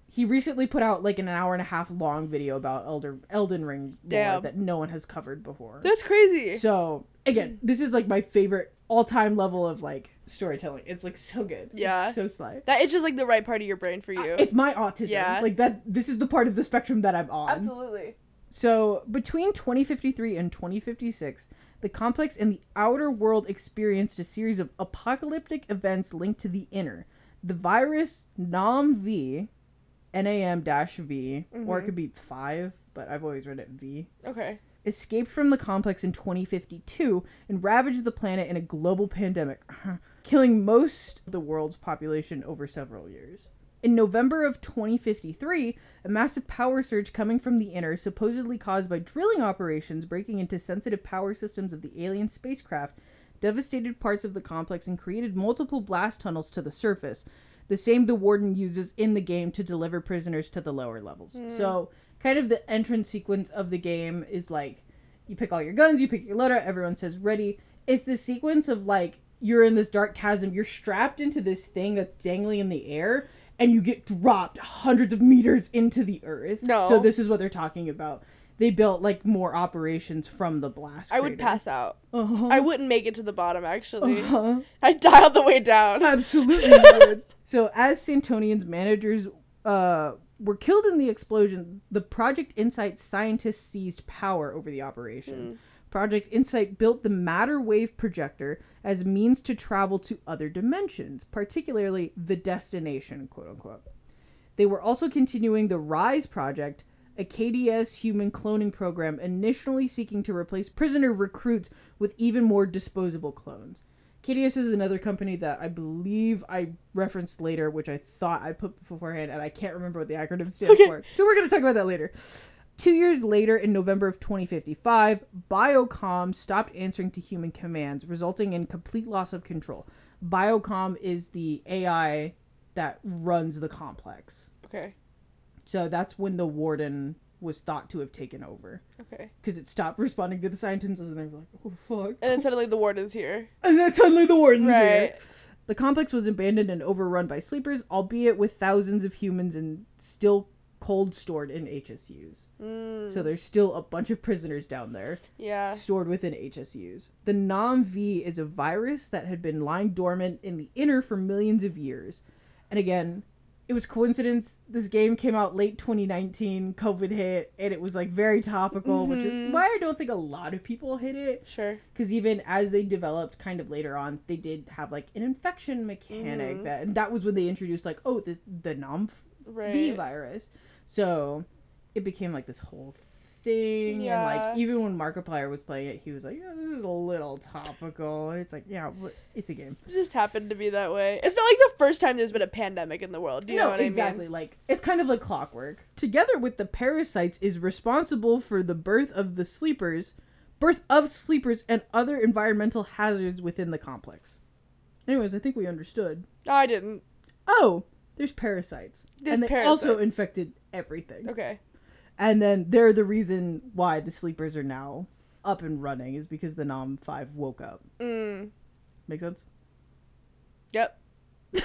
He recently put out like an hour and a half long video about Elder Elden Ring lore that no one has covered before. That's crazy. So again, this is like my favorite all time level of like storytelling. It's like so good. Yeah. It's so sly. that itches like the right part of your brain for you. It's my autism. Yeah. Like that this is the part of the spectrum that I'm on. Absolutely. So, between 2053 and 2056, the complex and the outer world experienced a series of apocalyptic events linked to the inner. The virus NAM-V, N-A-M-V, or it Mhm. could be 5, but I've always read it V, Okay. escaped from the complex in 2052 and ravaged the planet in a global pandemic, [laughs] killing most of the world's population over several years. In November of 2053, a massive power surge coming from the inner, supposedly caused by drilling operations breaking into sensitive power systems of the alien spacecraft, devastated parts of the complex and created multiple blast tunnels to the surface, the same the warden uses in the game to deliver prisoners to the lower levels. Hmm. So, kind of the entrance sequence of the game is like you pick all your guns, you pick your loadout, everyone says ready. It's the sequence of like you're in this dark chasm, you're strapped into this thing that's dangling in the air, and you get dropped hundreds of meters into the earth. No. So this is what they're talking about. They built like more operations from the blast. I would pass out. Uh-huh. I wouldn't make it to the bottom actually. Uh-huh. [laughs] I'd die all the way down. [laughs] Absolutely. So as Santonian's managers uh, were killed in the explosion, the Project Insight scientists seized power over the operation. Project Insight built the matter wave projector as a means to travel to other dimensions, particularly the destination, quote unquote. They were also continuing the RISE project, a KDS human cloning program initially seeking to replace prisoner recruits with even more disposable clones. KDS is another company that I believe I referenced later, which I thought I put beforehand, and I can't remember what the acronym stands Okay. for. So we're going to talk about that later. Two years later, in November of 2055, Biocom stopped answering to human commands, resulting in complete loss of control. Biocom is the AI that runs the complex. Okay. So that's when the warden was thought to have taken over Okay. because it stopped responding to the scientists, and they were like, "Oh fuck!" And then suddenly the warden's here. [laughs] And then suddenly the warden's here. Right. The complex was abandoned and overrun by sleepers, albeit with thousands of humans and still cold stored in HSUs. Mm, So there's still a bunch of prisoners down there yeah. stored within HSUs. The Nom V is a virus that had been lying dormant in the inner for millions of years. And again, it was coincidence this game came out late 2019, COVID hit, and it was like very topical, which is Mhm. why I don't think a lot of people hit it Sure. because even as they developed kind of later on they did have like an infection mechanic Mhm. that and that was when they introduced like oh this the nom v Right. virus so it became like this whole thing and like even when markiplier was playing it he was like yeah this is a little topical and it's like yeah it's a game It just happened to be that way. It's not like the first time there's been a pandemic in the world. Do you know what exactly like it's kind of like clockwork together with the parasites is responsible for the birth of the sleepers birth of sleepers and other environmental hazards within the complex anyways i think we understood I mean? No, I didn't. oh there's parasites There's and they also infected everything Okay. and then they're the reason why the sleepers are now up and running is because the nom 5 woke up Mm. make sense Yep. [laughs]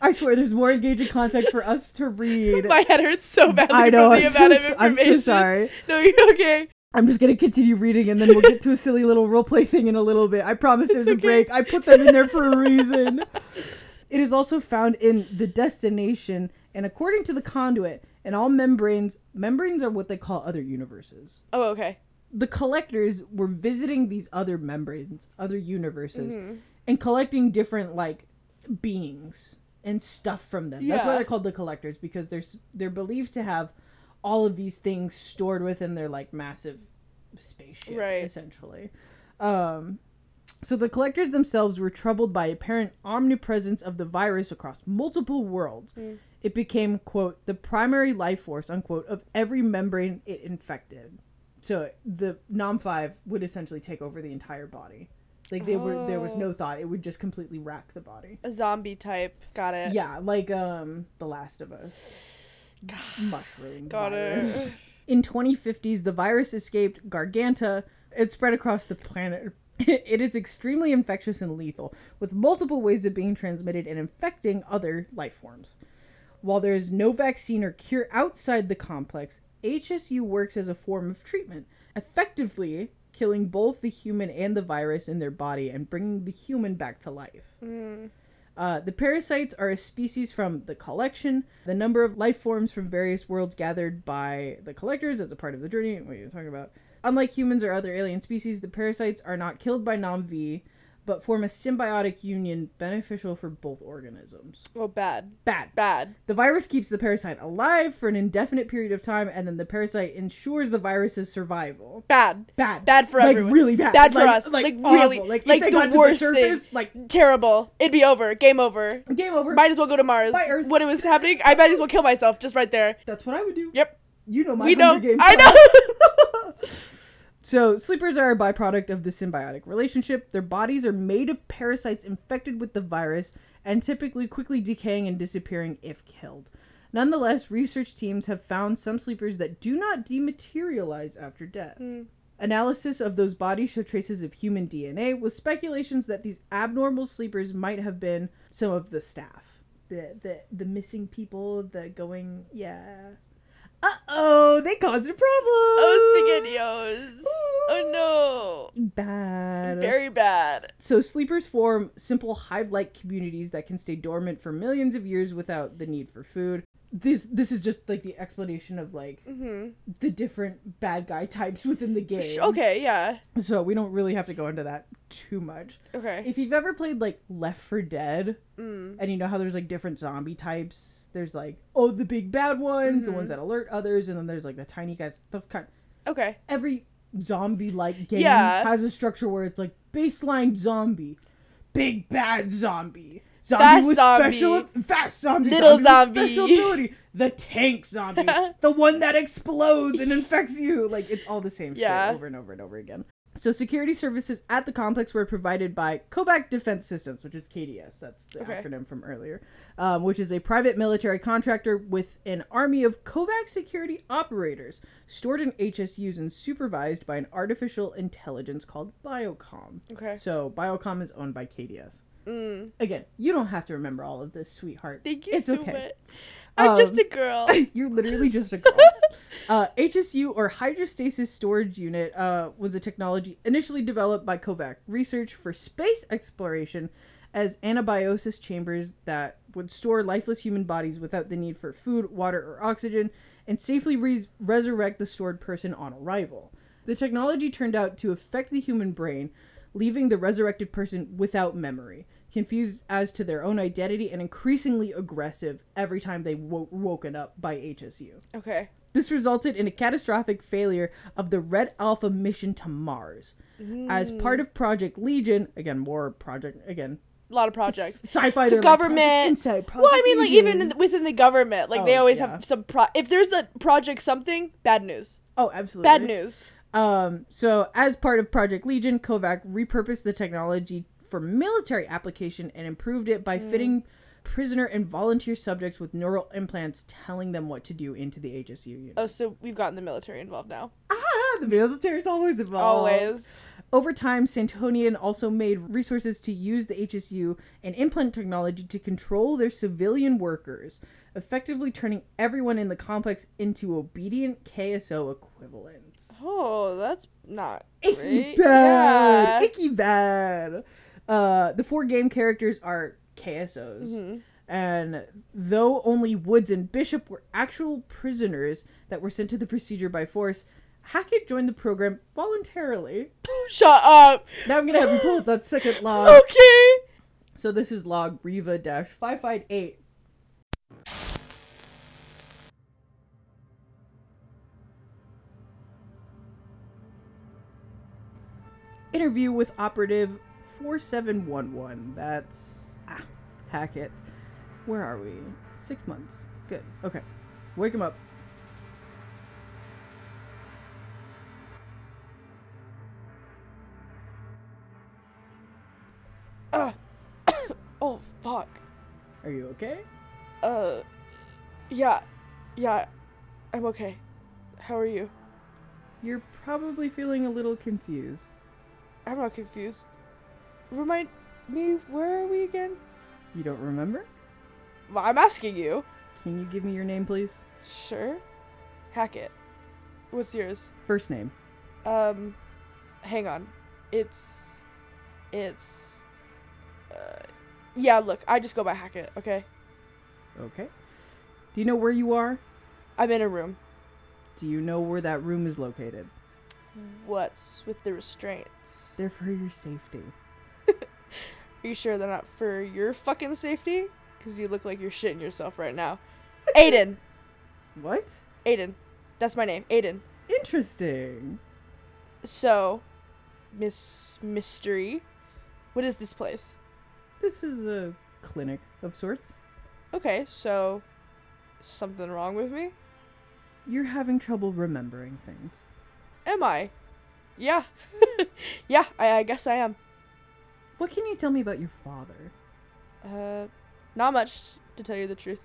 i swear there's more engaging content for us to read [laughs] My head hurts so badly i know I'm so, I'm so sorry No, you're [laughs] okay. I'm just gonna continue reading and then we'll get to a silly little roleplay thing in a little bit. I promise there's a break. I put them in there for a reason. It is also found in the destination, and according to the conduit, and all membranes, membranes are what they call other universes. Oh, okay. The collectors were visiting these other membranes, other universes, Mhm. and collecting different like beings and stuff from them. That's why they're called the collectors because they're they're believed to have all of these things stored within their like massive spaceship Right. essentially. Um so the collectors themselves were troubled by apparent omnipresence of the virus across multiple worlds. Mm. It became quote the primary life force unquote of every membrane it infected. So the Nom 5 would essentially take over the entire body. Like they were there was no thought. It would just completely rack the body. A zombie type. Got it. Yeah, like um The Last of Us. [sighs] Mushroom Got virus. it. In 2050s, the virus escaped Garganta. It spread across the planet. [laughs] It is extremely infectious and lethal, with multiple ways of being transmitted and infecting other life forms. While there is no vaccine or cure outside the complex, HSU works as a form of treatment, effectively killing both the human and the virus in their body and bringing the human back to life. Mm. Uh, the parasites are a species from the collection. The number of life forms from various worlds gathered by the collectors as a part of the journey. What are you talking about? Unlike humans or other alien species, the parasites are not killed by Nam V, but form a symbiotic union beneficial for both organisms. Oh, bad. Bad. Bad. The virus keeps the parasite alive for an indefinite period of time, and then the parasite ensures the virus's survival. Bad. Bad. Bad for like everyone. really bad. Bad for Like- us. Like, Like, awful. really- Like, like if they the worst the surface, like Terrible. It'd be over. Game over. game over. Might as well go to Mars. Bye, Earth. What it was happening, I might as well kill myself just right there. That's what I would do. Yep. You know my we know. Games I know. [laughs] [laughs] So, sleepers are a byproduct of the symbiotic relationship. Their bodies are made of parasites infected with the virus and typically quickly decaying and disappearing if killed. Nonetheless, research teams have found some sleepers that do not dematerialize after death. Mm. Analysis of those bodies show traces of human DNA, with speculations that these abnormal sleepers might have been some of the staff. The the the missing people, the going yeah. Uh oh, they caused a problem. Oh, spaghettios. Oh no. Bad. Very bad. So sleepers form simple hive-like communities that can stay dormant for millions of years without the need for food. This this is just like the explanation of like Mm-hmm. the different bad guy types within the game. Okay, yeah. So we don't really have to go into that too much. Okay. If you've ever played like Left 4 Dead, Mm. and you know how there's like different zombie types, there's like oh the big bad ones, the Mhm. ones that alert others, and then there's like the tiny guys. That's kind. Okay. every zombie like game Yeah. has a structure where it's like baseline zombie, big bad zombie. Zombie Fast with zombie. special fast zombie, Little zombie, zombie. special ability, the tank zombie, [laughs] the one that explodes and infects you. Like it's all the same Yeah. shit over and over and over again. So security services at the complex were provided by Kovac Defense Systems, which is KDS. That's the Okay. acronym from earlier, um, which is a private military contractor with an army of Kovac security operators stored in HSUs and supervised by an artificial intelligence called Biocom. Okay. So Biocom is owned by KDS. Mm. Again, you don't have to remember all of this, sweetheart. Thank you It's so okay. much. I'm just Um, a girl. [laughs] You're literally just a girl. [laughs] uh, HSU or Hydrostasis Storage Unit uh, was a technology initially developed by Kovac Research for space exploration as anabiosis chambers that would store lifeless human bodies without the need for food, water, or oxygen and safely res- resurrect the stored person on arrival. The technology turned out to affect the human brain, leaving the resurrected person without memory, confused as to their own identity and increasingly aggressive every time they wo- woken up by HSU. okay. This resulted in a catastrophic failure of the Red Alpha mission to Mars. As Mm. part of Project Legion, again, more project, again, A lot of projects. sci-fi, So they're like, government- Project Well, I mean, like even in the, within the government, like they Oh, always yeah. have some pro. If there's a project something, bad news. oh, absolutely. Bad news. Um, so as part of Project Legion, Kovac repurposed the technology for military application and improved it Mm. by fitting prisoner and volunteer subjects with neural implants telling them what to do into the HSU unit. Oh, so we've gotten the military involved now. Ah, the military's always involved. Always. Over time, Santonian also made resources to use the HSU and implant technology to control their civilian workers, effectively turning everyone in the complex into obedient KSO equivalents. Oh, that's not Icky bad! Yeah. Icky bad! Uh, the four game characters are KSOs. Mhm. And though only Woods and Bishop were actual prisoners that were sent to the procedure by force, Hackett joined the program voluntarily. [laughs] Shut up. Now I'm gonna have you pull up that second [laughs] log. Okay. So this is log Riva dash five five eight. Interview with operative four seven one one. That's ah, Hackett. Where are we? Six months. Good. Okay. Wake him up. Uh, [coughs] oh fuck. Are you okay? Uh, yeah, yeah, I'm okay. How are you? You're probably feeling a little confused. I'm not confused. Remind me, where are we again? You don't remember? Well, I'm asking you. Can you give me your name, please? Sure. Hackett. What's yours? First name. Um, hang on. It's, it's, uh, yeah. Look, I just go by Hackett. Okay. Okay. Do you know where you are? I'm in a room. Do you know where that room is located? What's with the restraints? They're for your safety. Are you sure they're not for your fucking safety? Because you look like you're shitting yourself right now. [laughs] Aiden. What? Aiden. That's my name. Aiden. Interesting. So, Miss Mystery, what is this place? This is a clinic of sorts. Okay, so something wrong with me? You're having trouble remembering things. Am I? Yeah. [laughs] yeah, I, I guess I am. What can you tell me about your father? Uh, not much, to tell you the truth.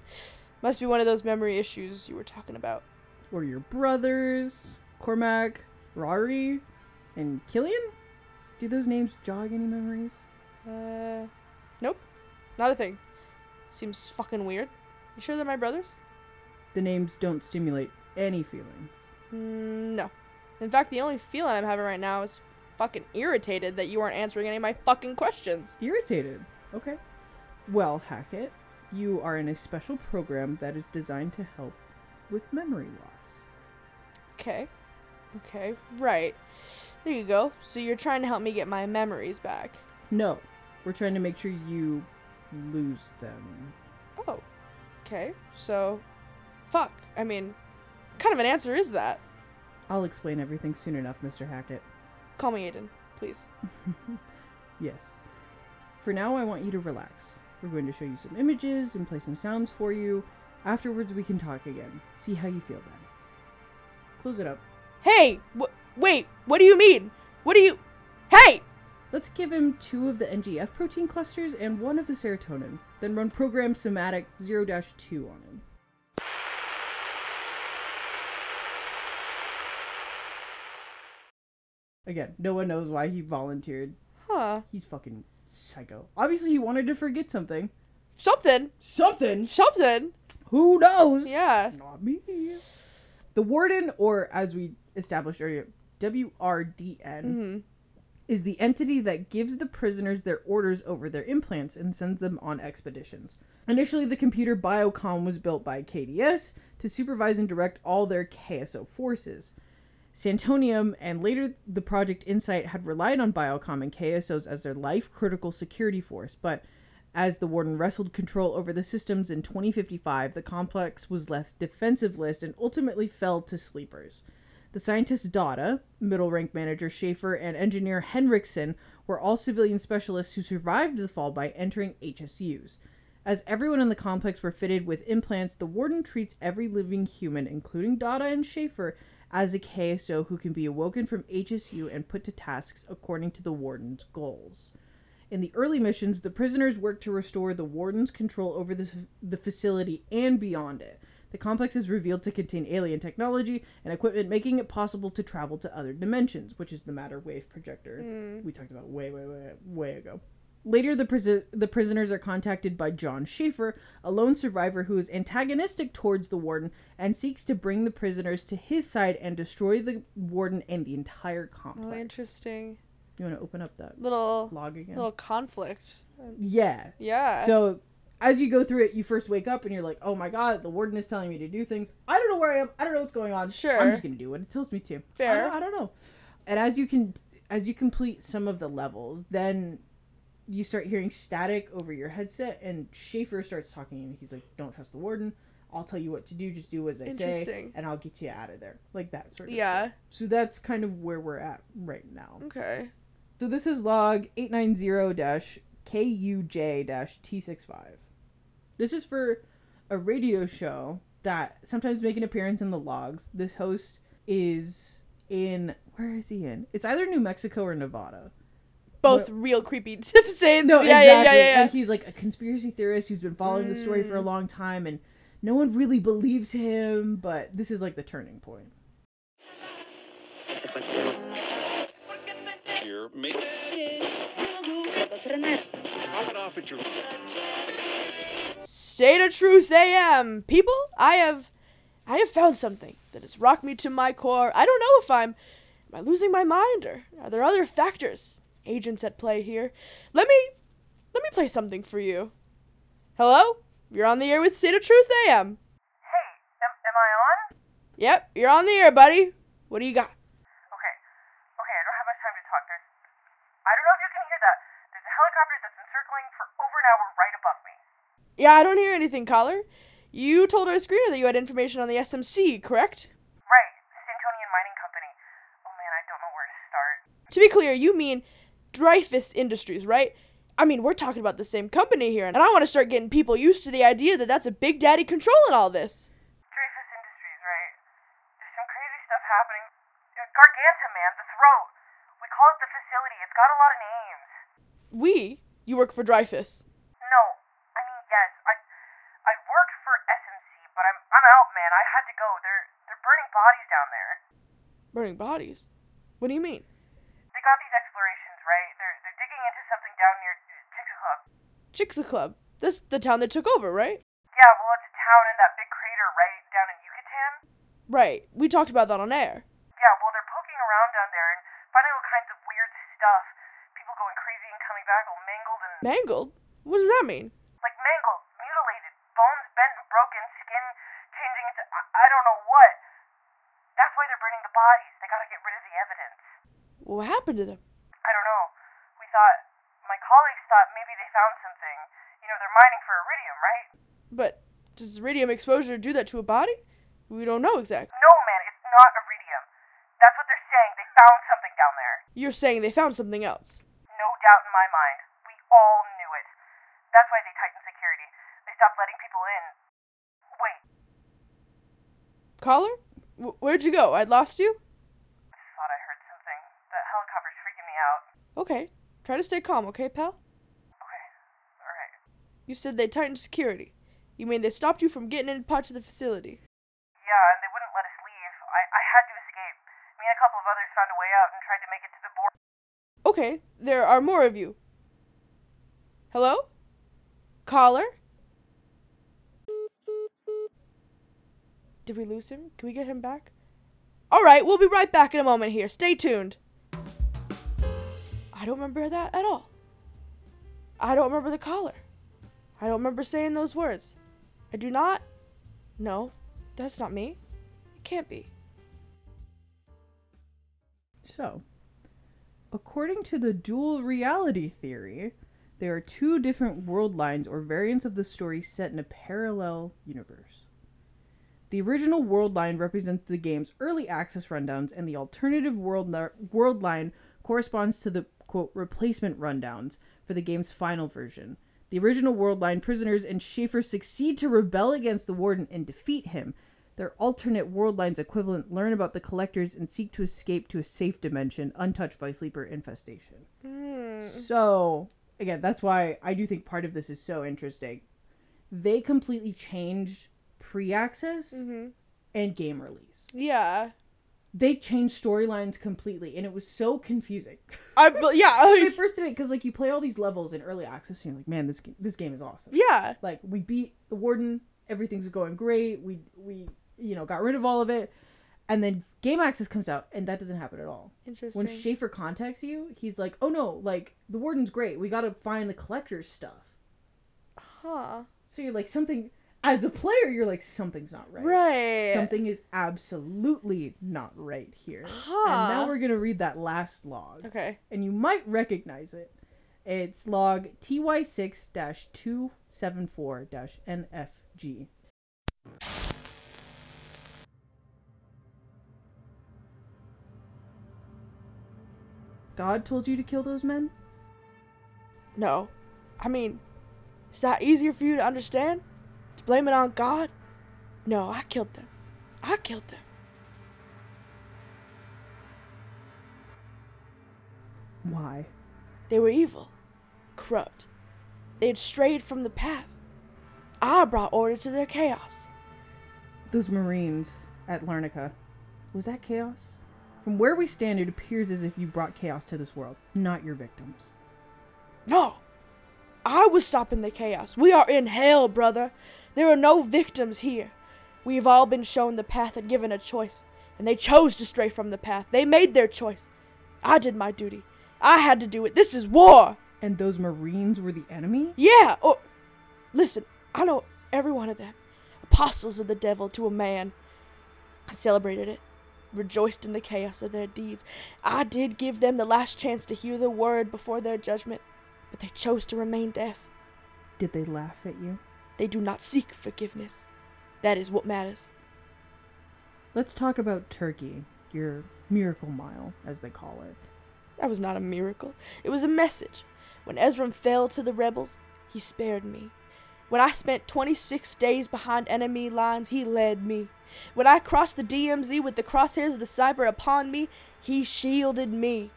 Must be one of those memory issues you were talking about. Or your brothers? Cormac, Rory, and Killian? Do those names jog any memories? Uh, nope. Not a thing. Seems fucking weird. You sure they're my brothers? The names don't stimulate any feelings. Mm, no. In fact, the only feeling I'm having right now is fucking irritated that you aren't answering any of my fucking questions. Irritated. Okay. Well, Hackett, you are in a special program that is designed to help with memory loss. Okay. Okay, right. There you go. So you're trying to help me get my memories back. No, we're trying to make sure you lose them. Oh. Okay. So, fuck. I mean, what kind of an answer is that? I'll explain everything soon enough, Mr. Hackett. Call me Aiden, please. [laughs] Yes. For now, I want you to relax. We're going to show you some images and play some sounds for you. Afterwards, we can talk again. See how you feel then. Close it up. Hey! Wh- wait, what do you mean? What do you. Hey! Let's give him two of the NGF protein clusters and one of the serotonin. Then run program somatic 0 2 on him. Again, no one knows why he volunteered. Huh. He's fucking psycho. Obviously, he wanted to forget something. Something. Something? Something. Who knows? Yeah. Not me. The warden, or as we established earlier, WRDN, hmm is the entity that gives the prisoners their orders over their implants and sends them on expeditions. Initially, the computer Biocom was built by KDS to supervise and direct all their KSO forces. Santonian and later the Project Insight had relied on Biocom and KSOs as their life critical security force, but as the Warden wrestled control over the systems in 2055, the complex was left defensiveless and ultimately fell to sleepers. The scientist Dauda, middle rank manager Schaefer, and engineer Henriksen were all civilian specialists who survived the fall by entering HSUs. As everyone in the complex were fitted with implants, the warden treats every living human, including Dauda and Schaefer, as a KSO who can be awoken from HSU and put to tasks according to the warden's goals. In the early missions, the prisoners worked to restore the warden's control over the, the facility and beyond it. The complex is revealed to contain alien technology and equipment, making it possible to travel to other dimensions, which is the matter wave projector Mm. we talked about way, way, way, way ago. Later, the, the prisoners are contacted by John Schaefer, a lone survivor who is antagonistic towards the warden and seeks to bring the prisoners to his side and destroy the warden and the entire complex. Oh, interesting. You want to open up that Little log again? little conflict. Yeah. Yeah. So as you go through it, you first wake up and you're like, "Oh my god, the warden is telling me to do things. I don't know where I am. I don't know what's going on. Sure. I'm just gonna do what it tells me to. I Fair. don't, I don't know." And as you can, as you complete some of the levels, then you start hearing static over your headset, and Schaefer starts talking, and he's like, "Don't trust the warden. I'll tell you what to do. Just do as I say, and I'll get you out of there." Like that sort of. Thing. Yeah. thing. So that's kind of where we're at right now. Okay. So this is log 890-KUJ-T65. This is for a radio show that sometimes make an appearance in the logs. This host is in where is he in? It's either New Mexico or Nevada. Both real creepy [laughs] to say. No, yeah, exactly. yeah, yeah, yeah, And he's like a conspiracy theorist who's been following the story for a Mm. long time and no one really believes him, but this is like the turning point. Here, make pop it off at your State of truth AM. People, I have I have found something that has rocked me to my core. I don't know if I'm am I losing my mind or are there other factors, agents at play here? Let me let me play something for you. Hello? You're on the air with State of Truth AM. Hey, am, am I on? Yep, you're on the air, buddy. What do you got? Okay. Okay, I don't have much time to talk. There's. I don't know if you can hear that. There's a helicopter that's been circling for over an hour right above me. Yeah, I don't hear anything, caller. You told our screener that you had information on the SMC, correct? Right, Santonian Mining Company. Oh man, I don't know where to start. To be clear, you mean Dreyfus Industries, right? I mean, we're talking about the same company here, and I want to start getting people used to the idea that that's a big daddy controlling all this. Dreyfus Industries, right? There's some crazy stuff happening. Garganta, man, the throat. We call it the facility. It's got a lot of names. We? You work for Dreyfus. No, I mean yes. I I worked for SMC, but I'm I'm out, man. I had to go. They're they're burning bodies down there. Burning bodies? What do you mean? They got these explorations, right? They're they're digging into something down near Chicxulub. Chicxa Club. That's the town that took over, right? Yeah, well, it's a town in that big crater right down in Yucatan. Right. We talked about that on air. Yeah, well, they're poking around down there and finding all kinds of weird stuff. People going crazy and coming back all mangled and Mangled? What does that mean? like mangled, mutilated, bones bent and broken, skin changing into I, I don't know what. That's why they're burning the bodies. They gotta get rid of the evidence. What happened to them? I don't know. We thought my colleagues thought maybe they found something. You know, they're mining for iridium, right? But does radium exposure do that to a body? We don't know exactly. No, man, it's not iridium. That's what they're saying. They found something down there. You're saying they found something else. No doubt in my mind. We all knew it. That's why they tightened security. They stopped letting people in. Wait, Caller? W- where'd you go? I'd lost you? I thought I heard something. That helicopter's freaking me out. Okay. Try to stay calm, okay, pal? Okay, alright. You said they tightened security. You mean they stopped you from getting into parts of the facility? Yeah, and they wouldn't let us leave. I, I had to escape. Me and a couple of others found a way out and tried to make it to the border. Okay, there are more of you. Hello? Caller? Did we lose him? Can we get him back? Alright, we'll be right back in a moment here. Stay tuned. I don't remember that at all. I don't remember the caller. I don't remember saying those words. I do not. No, that's not me. It can't be. So, according to the dual reality theory, there are two different world lines or variants of the story set in a parallel universe. The original world line represents the game's early access rundowns, and the alternative world, nar- world line corresponds to the quote replacement rundowns for the game's final version. The original world line prisoners and Schaefer succeed to rebel against the warden and defeat him. Their alternate world lines equivalent learn about the collectors and seek to escape to a safe dimension untouched by sleeper infestation. Hmm. So, again, that's why I do think part of this is so interesting. They completely changed pre access mm-hmm. and game release. Yeah. They changed storylines completely, and it was so confusing. [laughs] I, yeah. when I I, first did it, because like you play all these levels in early access, and you're like, man, this this game is awesome. yeah. Like we beat the warden, everything's going great. We we you know got rid of all of it, and then game access comes out, and that doesn't happen at all. Interesting. When Schaefer contacts you, he's like, "Oh no, like the warden's great. We got to find the collector's stuff." huh. So you're like something as a player, you're like something's not right. Right. Something is absolutely not right here. Huh. And now we're gonna read that last log, Okay. and you might recognize it. It's log TY6 two seven four NFG. God told you to kill those men? No. I mean, is that easier for you to understand? To blame it on God? No, I killed them. I killed them. Why? They were evil, corrupt. They had strayed from the path. I brought order to their chaos. Those Marines at Larnaca, was that chaos? From where we stand, it appears as if you brought chaos to this world, not your victims. No! I was stopping the chaos. We are in hell, brother. There are no victims here. We have all been shown the path and given a choice, and they chose to stray from the path. They made their choice. I did my duty. I had to do it. This is war. And those Marines were the enemy? Yeah. Or listen, I know every one of them. Apostles of the devil to a man. I celebrated it, rejoiced in the chaos of their deeds. I did give them the last chance to hear the word before their judgment, but they chose to remain deaf. Did they laugh at you? They do not seek forgiveness. That is what matters. Let's talk about Turkey, your miracle mile, as they call it. That was not a miracle. It was a message. When Ezra fell to the rebels, he spared me. When I spent 26 days behind enemy lines, he led me. When I crossed the DMZ with the crosshairs of the cyber upon me, he shielded me.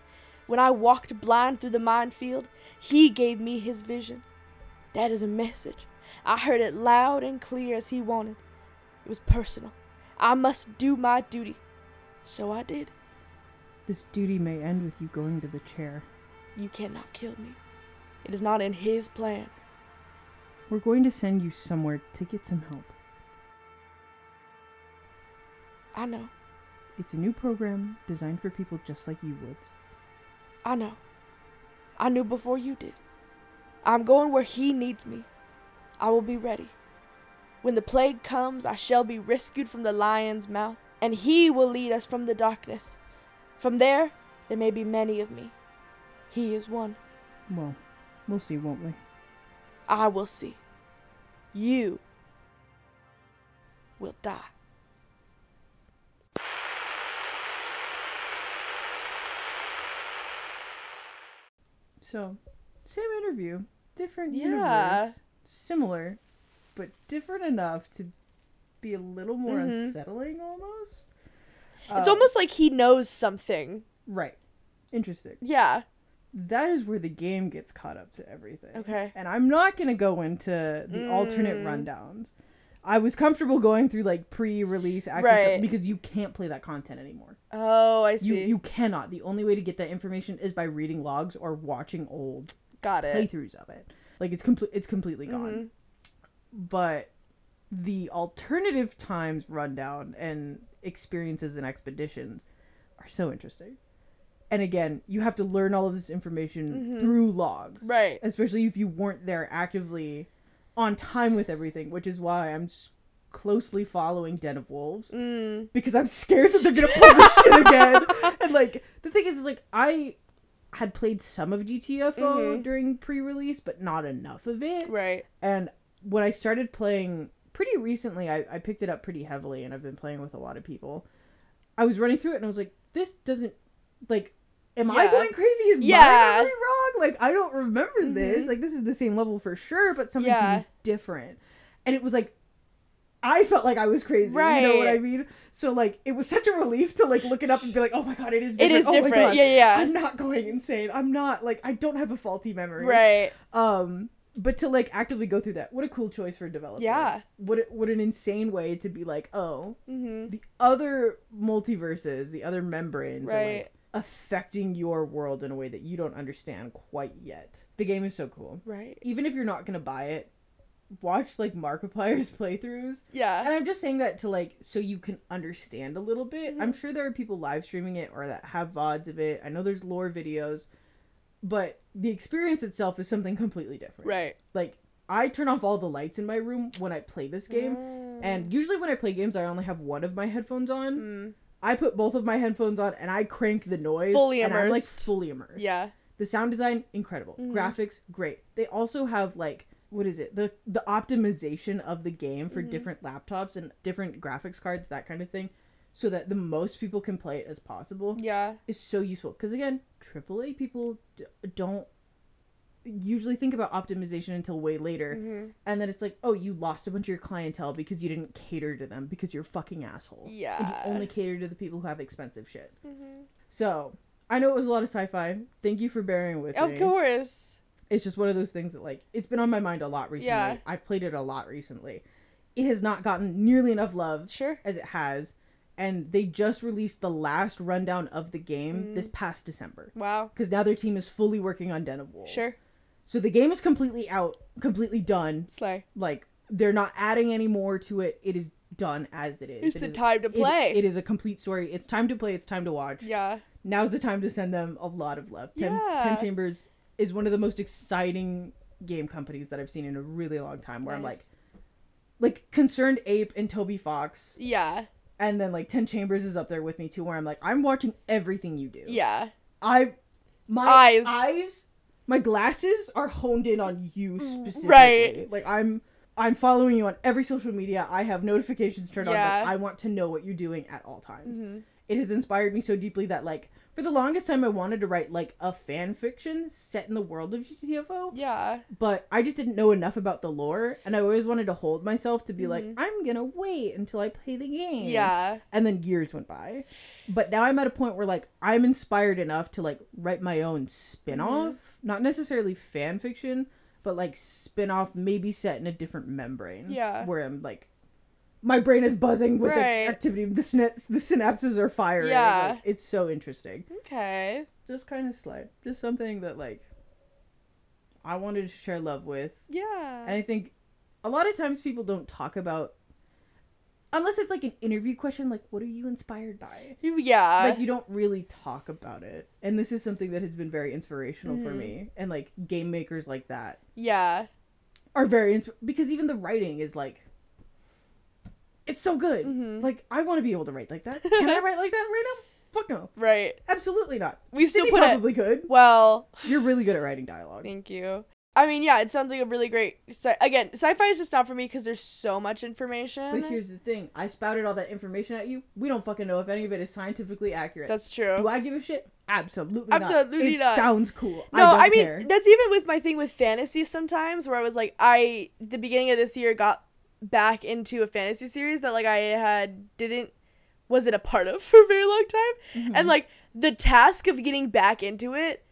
When I walked blind through the minefield, he gave me his vision. That is a message. I heard it loud and clear as he wanted. It was personal. I must do my duty. So I did. This duty may end with you going to the chair. You cannot kill me. It is not in his plan. We're going to send you somewhere to get some help. I know. It's a new program designed for people just like you, Woods. I know. I knew before you did. I'm going where he needs me. I will be ready. When the plague comes, I shall be rescued from the lion's mouth, and he will lead us from the darkness. From there, there may be many of me. He is one. Well, we'll see, won't we? I will see. You will die. So, same interview, different Yeah. universe, similar, but different enough to be a little more Mhm. unsettling almost. It's Uh, almost like he knows something. right. Interesting. Yeah. That is where the game gets caught up to everything. Okay. And I'm not going to go into the alternate Mm. rundowns. I was comfortable going through like pre-release access Right. because you can't play that content anymore. Oh, I You see. you cannot. The only way to get that information is by reading logs or watching old Got it. playthroughs of it. Like it's complete it's completely gone. Mhm. But the alternative times rundown and experiences and expeditions are so interesting. And again, you have to learn all of this information Mhm. through logs. Right. Especially if you weren't there actively on time with everything, which is why I'm s- closely following Den of Wolves Mm. because I'm scared that they're gonna pull this shit again. [laughs] And like the thing is, is like I had played some of GTFO Mhm. during pre-release, but not enough of it. Right. And when I started playing pretty recently, I, I picked it up pretty heavily, and I've been playing with a lot of people. I was running through it, and I was like, this doesn't like. Am I going crazy? Is Yeah. my memory wrong? Like I don't remember this. Mhm. Like this is the same level for sure, but something Yeah. seems different. And it was like I felt like I was crazy. You know what I mean? So like it was such a relief to like look it up and be like, oh my god, it is. It Different. is Oh my different. God. Yeah, yeah. I'm not going insane. I'm not like I don't have a faulty memory. Right. Um, but to like actively go through that, what a cool choice for a developer. Yeah. What a, what an insane way to be like, oh, Mhm. the other multiverses, the other membranes are like affecting your world in a way that you don't understand quite yet. The game is so cool. Right. Even if you're not gonna buy it, watch like Markiplier's [laughs] playthroughs. Yeah. And I'm just saying that to like so you can understand a little bit. Mhm. I'm sure there are people live streaming it or that have VODs of it. I know there's lore videos, but the experience itself is something completely different. Right. Like I turn off all the lights in my room when I play this game. And usually when I play games I only have one of my headphones on. Mm. I put both of my headphones on and I crank the noise. Fully and I'm like fully immersed. Yeah. The sound design, incredible. Mhm. Graphics, great. They also have like what is it? The the optimization of the game for Mhm. different laptops and different graphics cards, that kind of thing, so that the most people can play it as possible Yeah. is so useful. Because again, AAA people d- don't usually think about optimization until way later, Mhm. and then it's like, oh, you lost a bunch of your clientele because you didn't cater to them because you're a fucking asshole. and Yeah. you only cater to the people who have expensive shit. Mhm. So I know it was a lot of sci-fi. Thank you for bearing with me. Of course. It's just one of those things that like it's been on my mind a lot recently. Yeah. I've played it a lot recently. It has not gotten nearly enough love Sure. as it has, and they just released the last rundown of the game Mm. this past December Wow. because now their team is fully working on Den of Wolves. Sure. So the game is completely out, completely done. Slay. Like they're not adding any more to it. It is done as it is. It's It the is- time to it- play. it is a complete story. It's time to play. It's time to watch Yeah. now's the time to send them a lot of love. Ten, Yeah. Ten Chambers is one of the most exciting game companies that I've seen in a really long time. Where I'm like, like ConcernedApe and Toby Fox, Yeah. and then like Ten Chambers is up there with me too. Where I'm like, I'm watching everything you do. Yeah. I, my Eyes. eyes, my glasses are honed in on you specifically. Mm, right. Like I'm. I'm following you on every social media. I have notifications turned on. Yeah. Like, I want to know what you're doing at all times hmm it has inspired me so deeply that like for the longest time I wanted to write like a fan fiction set in the world of GTFO, Yeah. but I just didn't know enough about the lore, and I always wanted to hold myself to be like, Mhm. I'm gonna wait until I play the game. Yeah. And then years went by. But now I'm at a point where like I'm inspired enough to like write my own spin-off, Mm-hmm. not necessarily fan fiction, but like spin-off maybe set in a different membrane. Yeah. Where I'm like my brain is buzzing with Right. the activity. The, syna- the synapses are firing. Yeah. Like, it's so interesting. Okay. Just kind of slight. Just something that like I wanted to share love with. Yeah. And I think a lot of times people don't talk about unless it's like an interview question like what are you inspired by? Yeah. like you don't really talk about it. And this is something that has been very inspirational for Mhm. me and like game makers like that yeah. are very ins- because even the writing is like it's so good. Mhm. Like I want to be able to write like that. [laughs] Can I write like that right now? Fuck no. Right. Absolutely not. We still put it- probably could. Well, You're really good at writing dialogue. thank you. I mean, yeah, it sounds like a really great. Sci- again, sci-fi is just not for me because there's so much information. But here's the thing: I spouted all that information at you. We don't fucking know if any of it is scientifically accurate. That's true. Do I give a shit? Absolutely, not. Absolutely not. It not. sounds cool. No, I, don't I, mean care. that's even with my thing with fantasy sometimes where I was like I the beginning of this year got back into a fantasy series that like I had didn't wasn't a part of [laughs] for a very long time. Mm-hmm. And like the task of getting back into it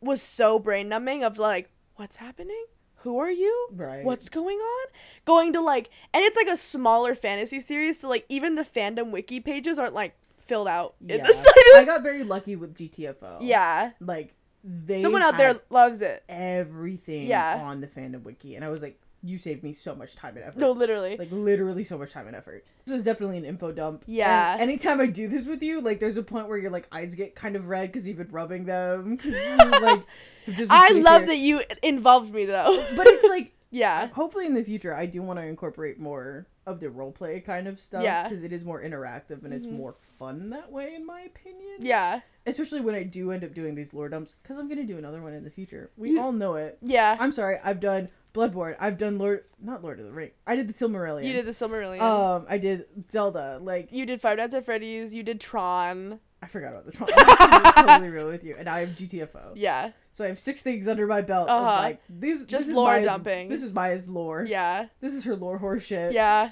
was so brain numbing of like what's happening? Who are you? Right. What's going on? Going to like and it's like a smaller fantasy series so like even the fandom wiki pages aren't like filled out in [laughs] Yeah. I got very lucky with GTFO. yeah. Like they Someone out there loves it. everything Yeah. on the fandom wiki, and I was like, you saved me so much time and effort. No, literally. Like literally so much time and effort. This was definitely an info dump. Yeah. And anytime I do this with you, like there's a point where your like eyes get kind of red because you've been rubbing them. [laughs] like, just I love here. that you involved me though. [laughs] But it's like [laughs] yeah. hopefully in the future I do want to incorporate more of the roleplay kind of stuff Yeah. because it is more interactive and it's Mhm. more fun that way in my opinion. Yeah. Especially when I do end up doing these lore dumps because I'm gonna do another one in the future. We all know it. Yeah. I'm sorry. I've done Bloodborne. I've done Lord, not Lord of the Ring. I did the Silmarillion. you did the Silmarillion. Um, I did Zelda. Like you did Five Nights at Freddy's. You did Tron. I forgot about the Tron. I'm [laughs] totally real with you. And I have GTFO. Yeah. So I have six things under my belt. Uh-huh. like these. Just this is lore Maya's- dumping. This is Maya's lore. Yeah. This is her lore horse shit. Yeah.